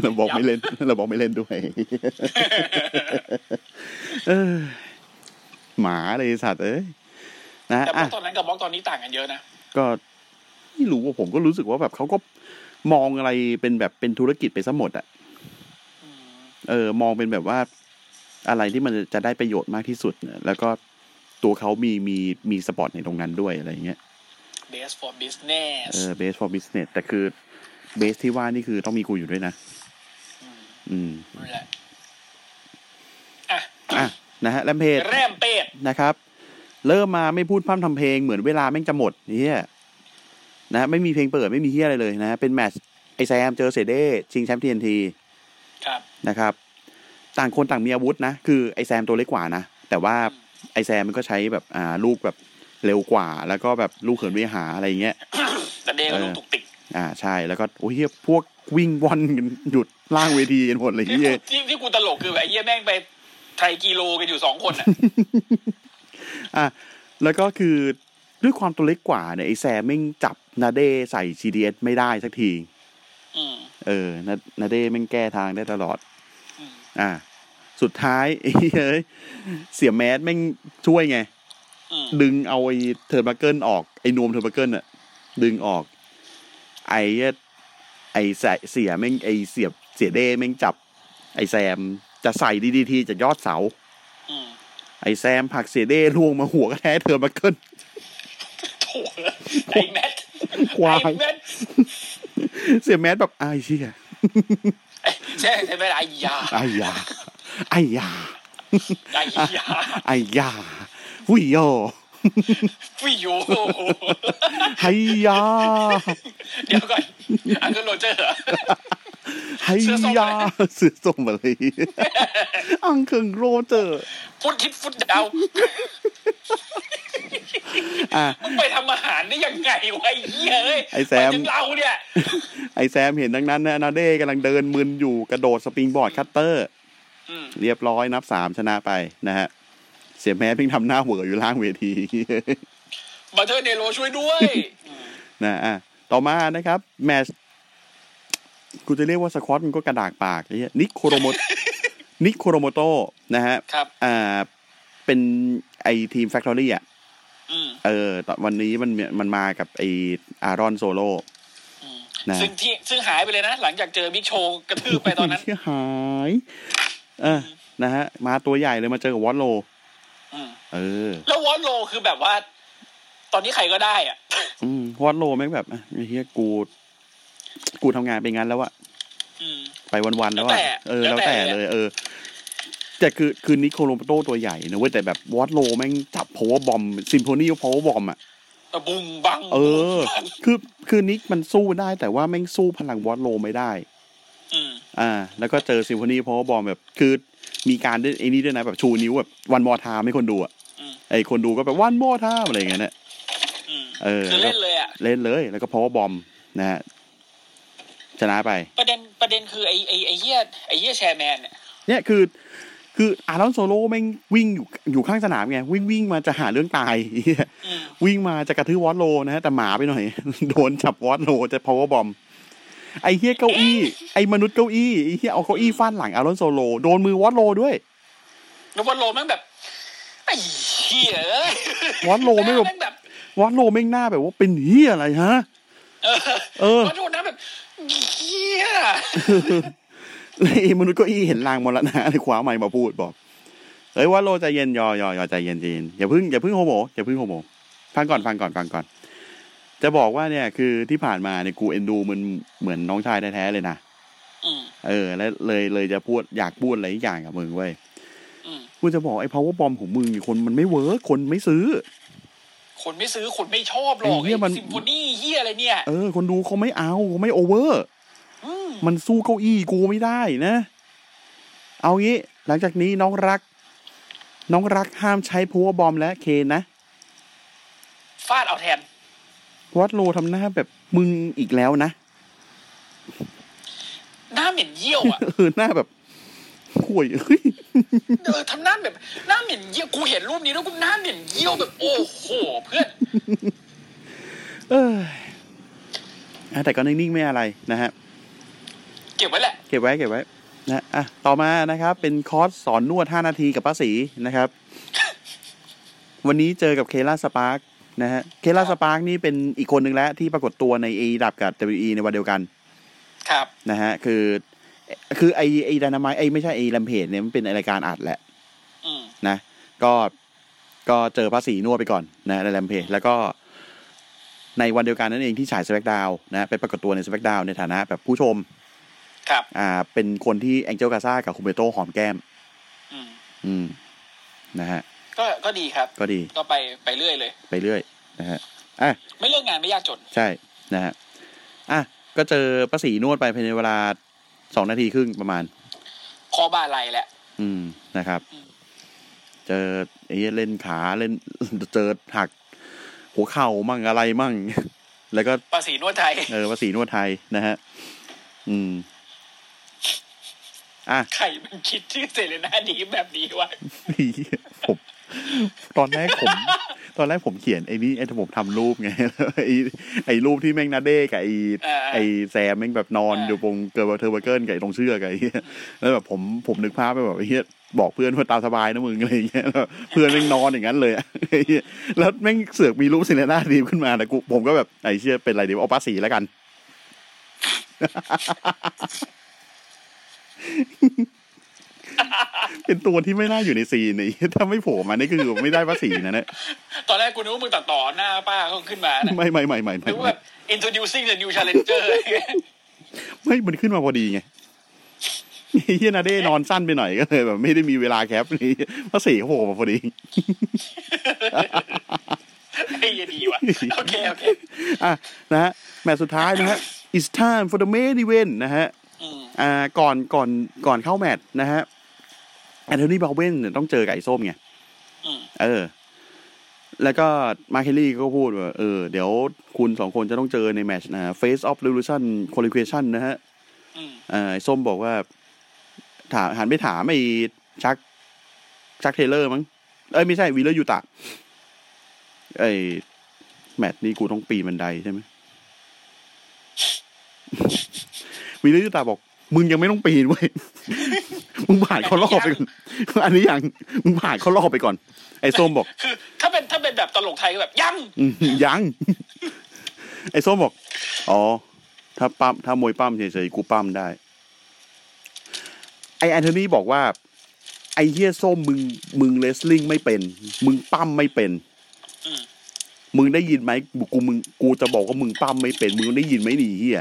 เราบอกไม่เล่นเราบอกไม่เล่นด้วยเออหมาเลยสัตว์เอ้ยนะแต่บล็อะอกตอนนั้นกับ Brock ตอนนี้ต่างกันเยอะนะก็ไม่รู้ว่าผมก็รู้สึกว่าแบบเขาก็มองอะไรเป็นแบบเป็นธุรกิจไปซะหมดอะเออ มองเป็นแบบว่าอะไรที่มันจะได้ประโยชน์มากที่สุดเนี่ยแล้วก็ตัวเขามีมีมีสปอร์ตในตรงนั้นด้วยอะไรเงี้ย best for business เออ best for business แต่คือ base ที่ว่านี่คือต้องมีกูอยู่ด้วยนะ อืมนั่นแหละอะอะนะฮะ Rampage แรมเป็ดนะครับ เริ่มมาไม่พูดพร่ำทำเพลงเหมือนเวลาแม่งจะหมดเหี้ยนะฮะไม่มีเพลงเปิดไม่มีเหี้ยอะไรเลยนะฮะเป็นแมตช์ไอ้แซมเจอเสี่ยเด้ชิงแชมป์ TNT ครับนะครับ ต่างคนต่างมีอาวุธนะ คือไอ้แซมตัวเล็กกว่านะ แต่ว่าไอ้แซมมันก็ใช้แบบอ่าลูกแบบ เร็วกว่า แล้วก็แบบลูกเขินวิหาอะไรอย่างเงี้ยแต่เด้ก็เออลูกตุกติกอ่าใช่แล้วก็โอ้ยเฮียพวกวิ่งวอนกันหยุดล่างเวทีกันหมดเลยที่เฮีกูยที่ที่กูตลกคือแบบไอ้เหี้ยแม่งไปไทยกิโลกันอยู่สองคนอะอะแล้วก็คือด้วยความตัวเล็กกว่าเนี่ยไอแซมแม่งจับนาเด้ใส่ CDS ไม่ได้สักทีอืมเออนานาเด้แม่งแก้ทางได้ตลอดอืมอะสุดท้ายไอ้เฮ้ยเสี่ยแมตต์แม่งช่วยไงอืม ดึงเอาไอ้ turnbuckle ออกไอ้นวม turnbuckle อะดึงออก ไอ้เหี้ยไอ้เสเสียแม่งไอ้เสี่ยเสี่ยเด้แม่งจับ ไอ้แซมจะใส่ DDT จากยอดเสาอืมไอ้แซมผลักเสี่ยเด้ร่วงมาหัวกระแทก turnbuckleโถไอ้แมทควายไอ้แมทเสี่ยแมตต์แบบไอ้เชี่ยใช่ใช่ไหมไอ้ยาไอ้ยาไอ้ยาไอ้ยาไอ้ยา หุยโยฟิโยไฮยาเดี๋ยวก่อนอังเคิลโรเจอร์เหรอไฮยาเสือส่งมาเลยอังเคิงโรเจอร์ฟุตคิดฟุตดาวอะมึงไปทำอาหารได้ยังไงวะไอ้เหี้ยเอ้ยไอ้แซมไปถึงเราเนี่ย ไอแซมเห็นดังนั้นนะนาเด้กำลังเดินมึนอยู่กระโดดสปริงบอร์ดคัตเตอร์อืมเรียบร้อยนับสามชนะไปนะฮะ เสียแม้เพิ่งทำหน้าเหวออยู่ล่างเวทีบัตเทอร์เนโรช่วยด้วยนะอะต่อมานะครับ แมชกูจะเรียกว่าสควอตมันก็กระดากปากไอ้เหี้ยนิโคโรโมนิโคโรโมโตนะฮะครับอ่าเป็นไอทีมแฟคทอรี่อะอืมเออตอนวันนี้มันมันมากับไอ้อารอนโซโลอืมนะซึ่งที่ซึ่งหายไปเลยนะ หลังจากเจอบิ๊กโชว์กระทืบไปตอนนั้นเชี่ยหาย เออนะฮะ มาตัวใหญ่เลยมาเจอกับวอตโลอืม เออ แล้ววอตโลคือแบบว่า ตอนนี้ใครก็ได้ อะ อืมวอตโลแม่งแบบอะไอ้เฮียกู กูทำงานไปงั้นแล้วอะอืมไปวันๆแล้วแล้วแต่อะเออ แล้แล้ววแต่แต่เลย เออ แต่คือคือนิโคโลโตตัวใหญ่นะเว้ยแต่แบบวอตโลแม่งจับ power bomb symphony power bomb อะบุงบัง เออบุ้งบังคือคือนิกมันสู้ได้แต่ว่าแม่งสู้พลังวอตโลไม่ได้ อืมอ่า แล้วก็เจอซิมโฟนี power bomb แบบคือมีการได้ไอ้นี่ด้วยนะแบบชูนิ้วแบบ one more time ให้คนดูอะอืมไอคนดูก็แบบ one more time อะไรอย่างเงี้ยเนี่ยอืมเออคือเล่นเลยอะเล่นเลย แล้วก็ power bomb นะฮะชนะไป ประเด็นประเด็นคือไอ้ไอ้ไอ้เหี้ยไอ้เหี้ย chairman เนี่ยเนี่ยคือ คืออารอนโซโลแม่งวิ่งอยู่อยู่ข้างสนามไงวิ่งวิ่งมาจะหาเรื่องตายเหี้ยอืมวิ่งมาจะกระทืบวอตโลนะฮะแต่หมาไปหน่อย โดนจับวอตโลจะ power bomb ไอ้เฮียเก้าอี้ ไอ้มนุษย์เก้าอี้ไอ้เฮียเอาเก้าอี้ฟาดหลังอารอนโซโล โดนมือวอตโลด้วยแล้ววอตโลแม่งแบบไอ้เหี้ยเอ้ยวอตโลไม่แบบแม่งแบบวอตโลแม่งหน้าแบบว่าเป็นเฮียอะไรฮะ เออเออวอนโลนะแบบเหี้ยเลยไอ้มนุษย์เก้าอี้เห็นลางมรณะเลยคว้าไมค์มาพูดบอกเฮ้ยวอตโลใจเย็นยอยอยอใจเย็นใจเย็นอย่าเพึ่งอย่าเพึ่งโฮโมอย่าเพึ่งโฮโมฟังก่อนฟังก่อนฟังก่อน จะบอกว่าเนี่ยคือที่ผ่านมาเนี่ยกูเอ็นดูมันเหมือนน้องชายแท้ๆเลยนะอืมเออ แล้วเลยเลยจะพูดอยากพูดอะไรอย่างกับมึงเว้ยอืมกูจะบอกไอ้ power bomb ของมึงนี่คนมันไม่ work คนไม่ซื้อ คนไม่ซื้อคนไม่ชอบหรอกไอ้เหี้ยมัน symphony เหี้ยอะไรเนี่ยเออคนดูเขาไม่เอาเขาไม่ over อืมมันสู้เก้าอี้กูไม่ได้นะ เอางี้ หลังจากนี้น้องรัก น้องรักห้ามใช้ power bomb และเคนนะ ฟาดเอาแทน วอตโลทำหน้าแบบมึงอีกแล้วนะ หน้าเหม็นเยี่ยวอะเออหน้าแบบห่วยเฮ้ยเออทำหน้าแบบ หน้าเหม็นเยี่ยวกูเห็นรูปนี้แล้วกูหน้าเหม็นเยี่ยวแบบ โอ้โหเพื่อน เอออะแต่ก็นิ่งๆไม่อะไรนะฮะ เก็บไว้แหละ เก็บไว้เก็บไว้นะอะต่อมานะครับ เป็นคอร์สสอนนวด5นาทีกับป้าสีนะครับ วันนี้เจอกับเคล่าสปาร์ก นะฮะเคล่าสปาร์กนี่เป็นอีกคนหนึ่งแล้วที่ปรากฏตัวใน A ดับกับ WWE ในวันเดียวกัน ครับนะฮะคือ คือไอ้ไอดานามายไอ้ไม่ใช่ไอ้ Rampage เนี่ยมันเป็นรายการอัดแหละอืมนะ ก็ก็เจอป้าสีนวดไปก่อนนะในลัมเพจแล้วก็ในวันเดียวกันนั่นเองที่ฉายส c k กดาวนะไปปรากฏตัวในส c k กดาวในฐานะแบบผู้ชม ครับ อ่า เป็นคนที่แองเจลกาซากับคุเบโตหอมแก้ม อืมอืมนะฮะ ก็ก็ดีครับ ก็ดี ก็ไปไปเรื่อยเลย ไปเรื่อยนะฮะอะไม่เลิกงานไม่ยากจน ใช่นะฮะอะก็เจอป้าสีนวดไปภายในเวลาสองนาทีครึ่งประมาณคอบาไหลแหละ อืมนะครับอืมเจอไอ้เหี้ยเล่นขาเล่นเจอหัก หัวเข่ามั่งอะไรมั่ง แล้วก็ภาษีนวดไทย เออภาษีนวดไทยนะฮะ อืม อะใครมันคิดชื่อเซเลน่าดีแบบนี้วะผม ตอนแรกผม ตอนแรกผมเขียนไอ้นี่ไอ้ที่ผมทำรูปไงไอ้ไอ้รูปที่แม่งนาเด้กับไอ้อ่าไอ้แซมแม่งแบบนอนอ่าอยู่ตรงเกิร์ลเทอร์เบอร์เกิลกับไอ้ตรงเชือกไอ้เหี้ยแล้วแบบผมผมนึกภาพไปแบบไอ้เหี้ยบอกเพื่อนว่าตามสบายนะมึงอะไรอย่างเงี้ยแล้วเพื่อนแม่งนอนอย่างนั้นเลยอะไอ้เหี้ยแล้วแม่งเสือกมีรูปซินเนน่าดีมขึ้นมาแต่กูผมก็แบบไอ้เชี่ยเป็นไรเดี๋ยวเอาป้าสีแล้วกัน เป็นตัวที่ไม่น่าอยู่ในซีนนี่ถ้าไม่โผล่มานี่คือไม่ได้ภาษีนะเนี่ยตอนแรกกูนึกว่ามึงตัดต่อหน้าป้าเขาขึ้นมานะไม่ไม่ไม่ไม่ไม่นึกว่าแบบ introducing the new challenger ไม่มันขึ้นมาพอดีไงเฮียนาเด้นอนสั้นไปหน่อยก็เลยแบบไม่ได้มีเวลาแคปนี่ภาษีเขาโผล่มาพอดีไอ้เหี้ยดีว่ะโอเคโอเคอะนะฮะแมตช์สุดท้ายนะฮะ it's time for the main event นะฮะอืมอ่าก่อนก่อนก่อนเข้าแมตช์นะฮะ แอนโทนีบาเวนเนี่ยต้องเจอไก่ส้มไงอืมเออ แล้วก็มาร์เคลลี่ก็พูดว่า เออ เดี๋ยวคุณสองคนจะต้องเจอในแมตช์นะ Face of Revolution Qualification นะฮะอืมอ่าไอ้ส้มบอกว่า ถามหันไปถามไอ้ชัก ชักเทเลอร์มั้ง เอ้ย ไม่ใช่วีเลอร์ยูตะไอ้แมตช์นี้กูต้องปีนบันไดใช่ไหมวีเลอร์ยูตะบอก มึงยังไม่ต้องปีนเว้ย มึงผ่านเขารอบไปก่อนอันนี้ยังมึงผ่านเขารอบไปก่อน ไอ้ส้มบอก คือ ถ้าเป็นถ้าเป็นแบบตลกไทยก็แบบยังอืมยังไอ้ส้มบอก อ๋อ ถ้าปั้มถ้ามวยปั้มเฉยๆกูปั้มได้ ไอแอนโทนีบอกว่า ไอเฮียส้มมึงมึงเลสลิงไม่เป็น มึงปั้มไม่เป็นอืมมึงได้ยินไหมกูมึงกูจะบอกว่ามึงปั้มไม่เป็น มึงได้ยินไหมหนีเฮีย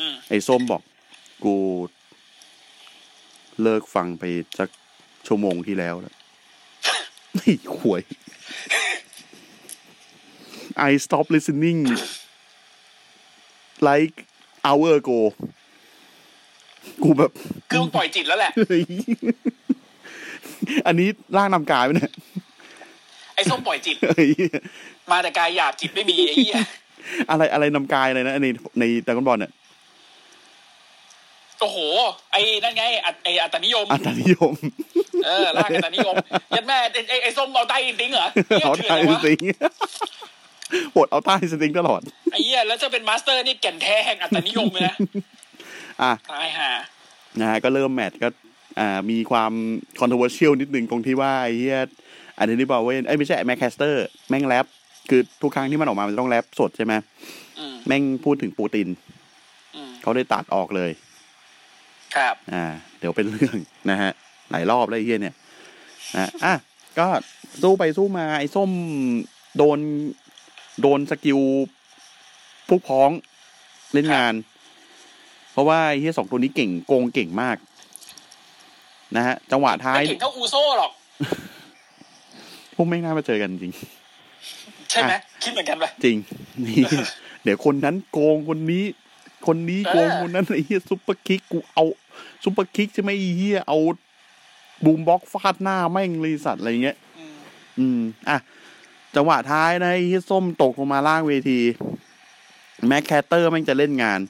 อืมไอ้ส้มบอก กู เลิกฟังไปสักชั่วโมงที่แล้วแล้วไอ้หวย I stop listening like hour ago กูแบบคือมึงปล่อยจิตแล้วแหละเฮ้ยอันนี้ร่างนำกายไหมเนี่ย ไอ้ส้มปล่อยจิตเฮ้ยมาแต่กายหยาบจิตไม่มีไอ้เหี้ยอะไรอะไรนำกายอะไรนะในในดากอนบอลเนี่ย โอ้โห ไอ้นั่นไงอัตไอ้อัตนิยม อัตนิยม เออลากอัตนิยม ยัดแม่ไอ้ไอ้ไอ้ส้มเอาใต้อินติ้งเหรอเหี้ยเอาเถื่อใต้นเลยวะสติงปวดเอาใต้สติงตลอดไอ้เหี้ยแล้วจะเป็นมาสเตอร์นี่แก่นแท้แห่งอัตนิยมเลยนะอะตายห่านะฮะก็เริ่มแมตช์ก็ อ่ามีความ controversial นิดนึงตรงที่ว่าไอ้เฮียอันนี้บาเวนไอ้ยไม่ใช่แม็กแคสเตอร์ แม่งแรปคือทุกครั้งที่มันออกมา มันจะต้องแรปสดใช่ไหมอืมแม่งพูดถึงปูตินอืมเขาได้ตัดออกเลย ครับอ่าเดี๋ยวเป็นเรื่องนะฮะหลายรอบแล้วไอ้เฮียเนี่ยนะอะก็สู้ไปสู้มาไอ้ส้มโดนโดนสกิลพวกพ้องเล่นงาน เพราะว่าไอ้เฮียสองตัวนี้เก่งโกงเก่งมาก นะฮะ จังหวะท้ายไม่เก่งเท่าอูโซ่หรอกพวกไม่งน่ามาเจอกันจริง ใช่ไหมคิดเหมือนกันปะจริง นี่ เดี๋ยวคนนั้นโกงคนนี้ คนนี้โกงเออคนนั้นไอ้เหี้ย superkick กูเอา superkick ใช่ไหมไอ้เหี้ยเอา boombox ฟาดหน้าแม่งเลยสัตว์อะไรเงี้ยอืมอืม อะ จังหวะท้ายนะไอ้เหี้ยส้มตกลงมาล่างเวที แม็กแคสเตอร์แม่งจะเล่นงาน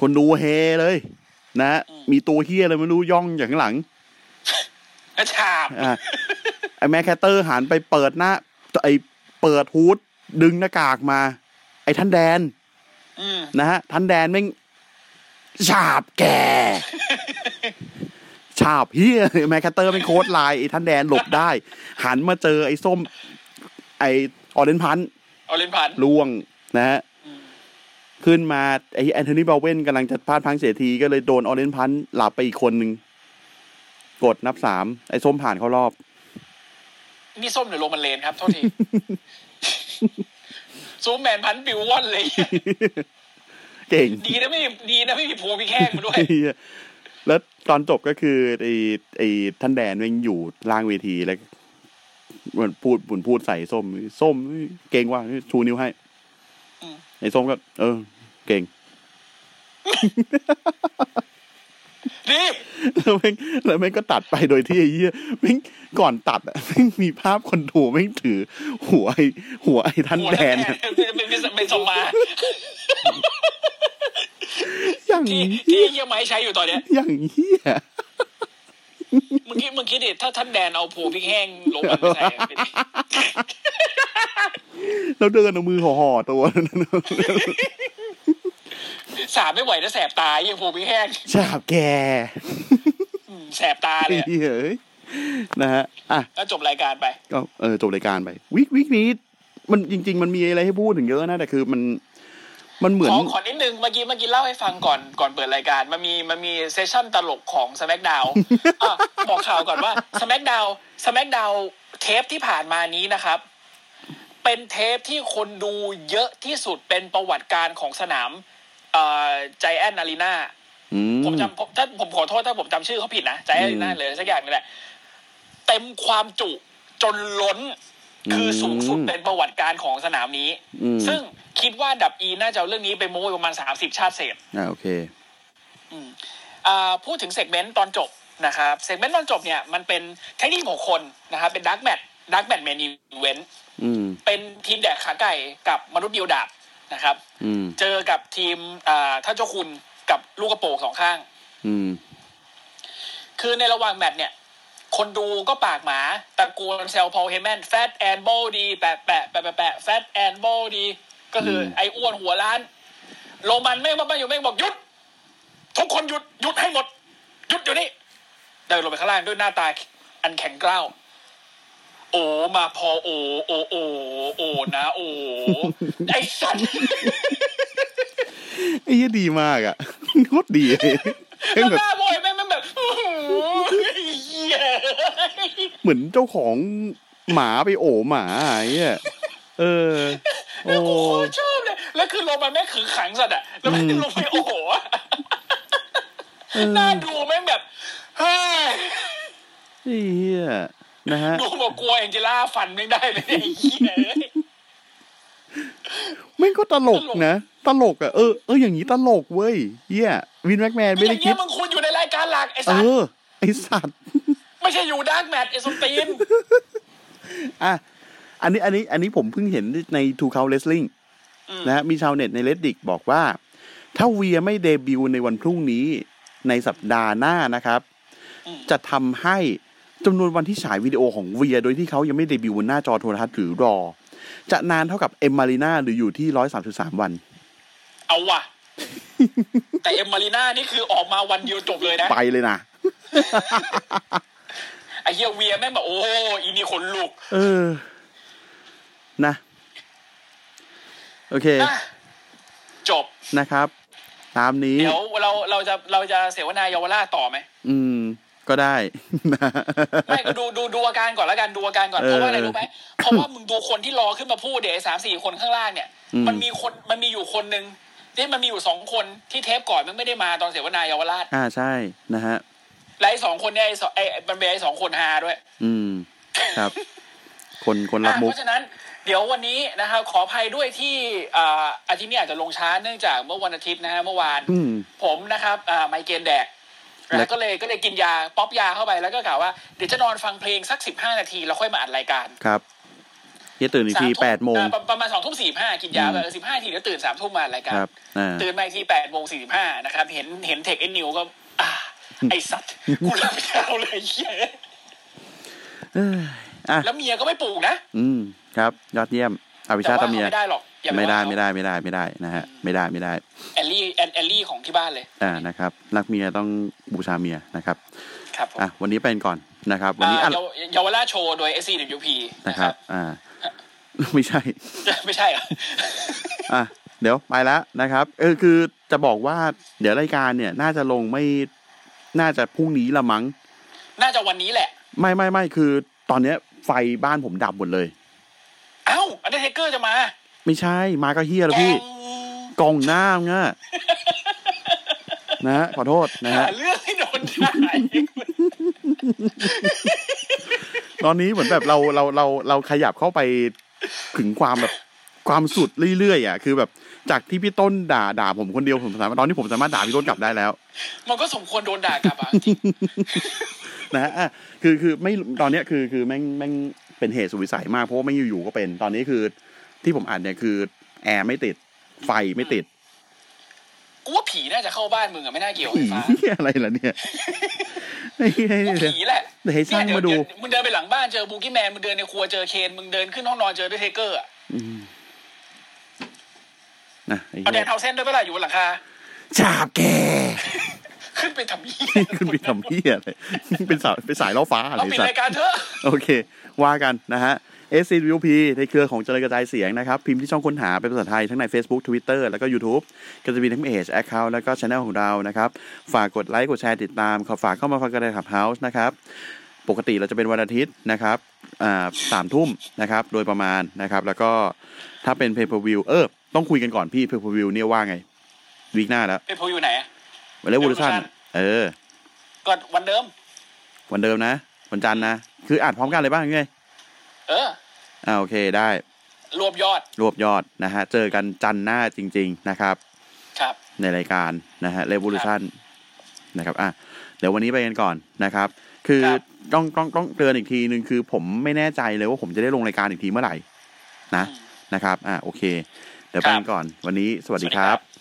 คนดูเฮเลย นะ มีตัวเฮียอะไรไม่รู้ย่องอย่างข้างหลังแล้วฉาบอะไอ้แม็กแคสเตอร์หันไปเปิดหน้า ไอ้เปิด hood ดึงหน้ากากมา ไอ้ท่านแดนอืมนะฮะ ท่านแดนแม่ง ฉาบแกฉาบเฮียแมคคาเตอร์เป็นโค้ดไลน์ไอ้ท่านแดนหลบได้ หันมาเจอไอ้ส้ม ไอ้ออเรนพันธ์เอาเลนพันล่วงนะฮะอืมขึ้นมาไอ้แอนโทนีบาเวนกำลังจะพลาดพลังเสียทีก็เลยโดนออเรนพันธ์หลับไปอีกคนหนึ่งกดนับสามไอ้ส้มผ่านเข้ารอบ นี่ส้มหรือโรมันเลนครับโทษทีซูมแมนพันปิวว่อนเลย เก่ง ดีนะไม่มีดีนะไม่มีพวงพี่แข้งมาด้วยเหี้ยแล้วตอนจบก็คือไอ้ไอ้ท่านแดนแม่งอยู่ล่างเวทีแล้วเหมือนพูดบุญพูดใส่ส้ม ส้มเก่งว่าชูนิ้วให้อืมไอ้ส้มก็ เออ เก่งรีบแล้วแม่งแล้วแม่งก็ตัดไปโดยที่ไอ้เหี้ยแม่งก่อนตัดอะแม่งมีภาพคนดูแม่งถือ หัวไอ้หัวไอ้ท่านหัวแดนแดอะนเป็นเป็นเป็นเป็นส่งมา อย่างที่เหี้ที่ยเฮียไม้ใช้อยู่ตอนเนี้ย อย่างเหี้ยเมื่อกี้เมื่อกี้ดิถ้าท่านแดนเอาพวงพี่แห้งลงมันไปใส่เป็นแล้วเดินเอามือห่อๆตัวนั้นสาบไม่ไหวนะแสบตายังพวงพี่แห้งฉาบแกอืมแสบตาเลยอะเฮ้ยนะฮะอะแล้วจบรายการไป ก็เออจบรายการไป week week นี้ มันจริง ๆ มันมีอะไรให้พูดถึงเยอะนะแต่คือมัน มันเหมือนขอขอนิดนึงเมื่อกี้เมื่อกี้เล่าให้ฟังก่อนก่อนเปิดรายการ มันมีมันมี session ตลกของ SmackDown อะบอกข่าวก่อนว่า SmackDown SmackDown เทปที่ผ่านมานี้นะครับ เป็นเทปที่คนดูเยอะที่สุดเป็นประวัติการณ์ของสนามเอ่อ Giant Arenaอืมผมจำผมถ้าผมขอโทษถ้าผมจำชื่อเขาผิดนะใจแอนอารีนาอืมเลยสักอย่างนี่แหละเต็มความจุจนล้น คือสูงสุดอืมเป็นประวัติการของสนามนี้อืมซึ่งคิดว่าดับอีน่าจะเอาเรื่องนี้ไปโม้ประมาณสามสิบชาติเศษอ่าโอเคอืมอ่าพูดถึงเซกเมนต์ตอนจบนะครับเซกเมนต์ตอนจบเนี่ยมันเป็นเทคนิคของคนนะครับเป็นดักแมทดักแมทเมนอีเวนต์อืมเป็นทีมแดกขาไก่กับมนุษย์เดียวดาบนะครับอืมเจอกับทีมอ่าท่านเจ้าคุณกับลูกกระโปรงสองข้างอืมคือในระหว่างแมตช์เนี่ย คนดูก็ปากหมาตะโกนแซวพอลเฮแมนแฟตแอนโบดีแปะแปะแปะแปะแปะแฟตแอนโบดี ก็คือไอ้อ้วนหัวล้าน โรมันแม่งมาอยู่แม่งบอกหยุด ทุกคนหยุดหยุดให้หมด หยุดเดี๋ยวนี้เดินลงไปข้างล่างด้วยหน้าตาอันแข็งกร้าวโอ้มาพอโอโอโอโอนะโอไอ้สัตว์ไอ้เหี้ยดีมากอะโคตรดีเลยแล้วแบบหน้าบอยแม่งแม่แบบ เหี้ยเหมือนเจ้าของหมาไปโอหมาไอ้เหี้ยเออโอ้แล้วกูโคตรชอบเลย แล้วคือลงมาแม่งขึงขังสัตว์อะแล้วแม่งลงไปโอ้โหอะน่าดูแม่งแบบเฮ้ยไอ้เหี้ยนะฮะดูบอกกลัวแองเจล่าฟันไม่งได้เลยไอ้เหี้ยเอ้ยแม่งก็ตลกตลกนะ ตลกอะเออเอออย่างนี้ตลกเว้ยเหี้ยวินแม็กแมนไม่อได้ย่างคิเงี้ดยมึงควรอยู่ในรายการหลักไอ้เอสัตว์อไอสัตว์ ไม่ใช่อยู่ดาร์กแมทไอ้สมตีนอะอันนี้อันนี้อันนี้ผมเพิ่งเห็นใน Two Count Wrestling อืมนะฮะมีชาวเน็ตใน Reddit บอกว่า ถ้า Veer ไม่เดบิวต์ในวันพรุ่งนี้ในสัปดาห์หน้านะครับอืมจะทำให้จำนวนวันที่ฉายวิดีโอของ Veer โดยที่เขายังไม่เดบิวต์บนหน้าจอโทรทัศน์หรือ Raw จะนานเท่ากับ Emmalina หรืออยู่ที่ร้อยสามสิบสามวัน เอาว่ะ แต่ Emmalina นี่คือออกมาวันเดียวจบเลยนะ ไปเลยนะ ไอ้เหี้ย Veer แม่งแบบโอ้อีนี่ขนลุก เออ นะ โอเคอะจบนะครับ ตามนี้ เดี๋ยวเราเราจะเราจะเสวนาเยาวราชต่อไหม อืม ก็ได้นะไม่ก็ดูดูดูอาการก่อนแล้วกันดูอาการก่อนเออเพราะว่าอะไรรู้ไหมเพราะว่ามึงดูคนที่รอขึ้นมาพูดเดี๋ยวไอ้สามสี่คนข้างล่างเนี่ยอืมมันมีคนมันมีอยู่คนหนึ่งที่มันมีอยู่สองคนที่เทปก่อนมันไม่ได้มาตอนเสวนาเยาวราช อ่าใช่นะฮะ และไอ้สองคนเนี่ยไอ้สองไอ้มันเป็นไอ้สองคนฮาด้วย อืมครับ คนคนอะรับมุเพกราะฉะนั้นเดี๋ยววันนี้นะครับขออภัยด้วยที่อ่าอาทิตย์นี้อาจจะลงช้าเนื่องจากเมื่อวันอาทิตย์นะฮะเมื่อวานอืมผมนะครับอ่าไมเกรนแดกแล้แล้ววก็เลยก็เลยกินยาป๊อปยาเข้าไปแล้วก็กล่าวว่าเดี๋ยวจะนอนฟังเพลงสักสิบห้านาทีแล้วค่อยมาอัดรายการครับเฮียตื่นอีกทีสาทุ่แปดโมงอ่าประประมาณสองทุ่มสี่ห้ากินยาอืมไปสิบห้าทีเดี๋ยวตื่นสามทุ่มมาอัดรายการครับอ่าตื่นมาอีกทีแปดโมงสี่สิบห้านะครับ เห็นเห็นเทคเอ็นนิวก็อ่า ไอสัตว์กูหลับยาวเลยเหี้ยเอ้ยอะแล้วเมียก็ไม่ปลูกนะ อืม ครับ ยอดเยี่ยมอภิแต่ชาติว่าตะเมียเขาไม่ได้หรอกอย่าปไม่ได้ว่าเขาไม่ได้ไม่ได้ไม่ได้นะฮะ ไม่ได้ไม่ได้แอลลี่แอลแอลลี่ของที่บ้านเลย อ่านะครับ รักเมียต้องบูชาเมียนะครับ ครับผมอะวันนี้เป็นก่อนนะครับ วันนี้อ่าอะเยาวเยาวราชโชว์โดย SCWP นะนะคครัรับบอ่า ไม่ใช่ ไม่ใช่เหรออะเดี๋ยวไปแล้วนะครับ เออคือจะบอกว่าเดี๋ยวรายการเนี่ย น่าจะลงไม่ น่าจะพรุ่งนี้ละมั้ง น่าจะวันนี้แหละ ไม่ไม่ไม่คือ ตอนเนี้ย ไฟบ้านผมดับหมดเลย เอ้าอันเดอร์เทเกอร์จะมา ไม่ใช่ มาก็เหี้ยแล้วพี่แกงกล่องหน้ามึงอะนะฮะขอโทษนะหาฮะเรื่องให้โดนด่าอีกตอนนี้เหมือนแบบเราเราเราเราขยับเข้าไปถึงความแบบ ความสุดเรื่อยๆอะคือแบบจากที่พี่ต้นด่าด่าผมคนเดียวผมสามารถตอนนี้ผมสามารถด่าพี่ต้นกลับได้แล้ว มันก็สมควรโดนด่ากลับอะจริงนะฮะอะคือคือไม่ตอนเนี้ยคือคือแม่งแม่งเป็นเหตุสุดวิสัยมากเพราะว่าไม่อยู่ๆก็เป็น ตอนนี้คือที่ผมอ่านเนี่ยคือแอร์ไม่ติดไฟไม่ติดกูว่าผีน่าจะเข้าบ้านมึงอะไม่น่าเกี่ยวกับผีไฟฟ้าเหี้ยอะไรล่ะเนี่ยไอ้เหี้ยกูว่าผีแหละเดี๋ยวให้ช่างเนี่ยมาดูเยวมึงเดินไปหลังบ้านเจอบูกี้แมนมึงเดินในครัวเจอเคนมึงเดินขึ้นห้องนอนเจอด้วยเทเกอร์อะอืม นะไอ้เอาแดเหี้ยนเทาเส้นด้วยเปะล่าอยู่บนหลังคาฉาบแก ขึ้นไปทำเหี้ยขึ้นไปทำเหี้ยอะไรเป็นสายเป็นสายล่อฟ้าอะไรเราปิดสัตรายว์การเถอะโอเค ว่ากันนะฮะ SCWP ในเครือของเจริญกระจายเสียงนะครับ พิมพ์ที่ช่องค้นหาเป็นภาษาไทย ทั้งใน Facebook Twitter แล้วก็ YouTube ก็จะมีทั้งเพจ Account แล้วก็ช anel ของเรานะครับ ฝากกดไลค์กดแชร์ติดตามขอฝากเข้ามาฟังกันในขับเฮาส์นะครับ ปกติเราจะเป็นวันอาทิตย์นะครับอ่าสามทุ่มนะครับ โดยประมาณนะครับ แล้วก็ถ้าเป็น Pay Per View เออ ต้องคุยกันก่อนพี่ Pay Per View เนี่ยว่าไงวีคหน้าแล้วเป็นพูอยู่ไหนอะวันเล่ Evolution Evolution เออก็วันเดิม วันเดิมนะวันจันทร์นะคืออ่านพร้อมกันเลยบ้างไงเอออ่าโอเคได้ รวบยอด รวบยอดนะฮะ เจอกันจันทร์หน้าจริง ๆ นะครับ ครับ ในรายการนะฮะ Revolution นะครับอะเดี๋ยววันนี้ไปกันก่อนนะครับ คือครับต้องต้องต้องเตือนอีกทีหนึ่งคือผมไม่แน่ใจเลยว่าผมจะได้ลงรายการอีกทีเมื่อไหร่ นะอืมนะครับ อะโอเค เดี๋ยวไปกันก่อน วันนี้สวัสดีครับ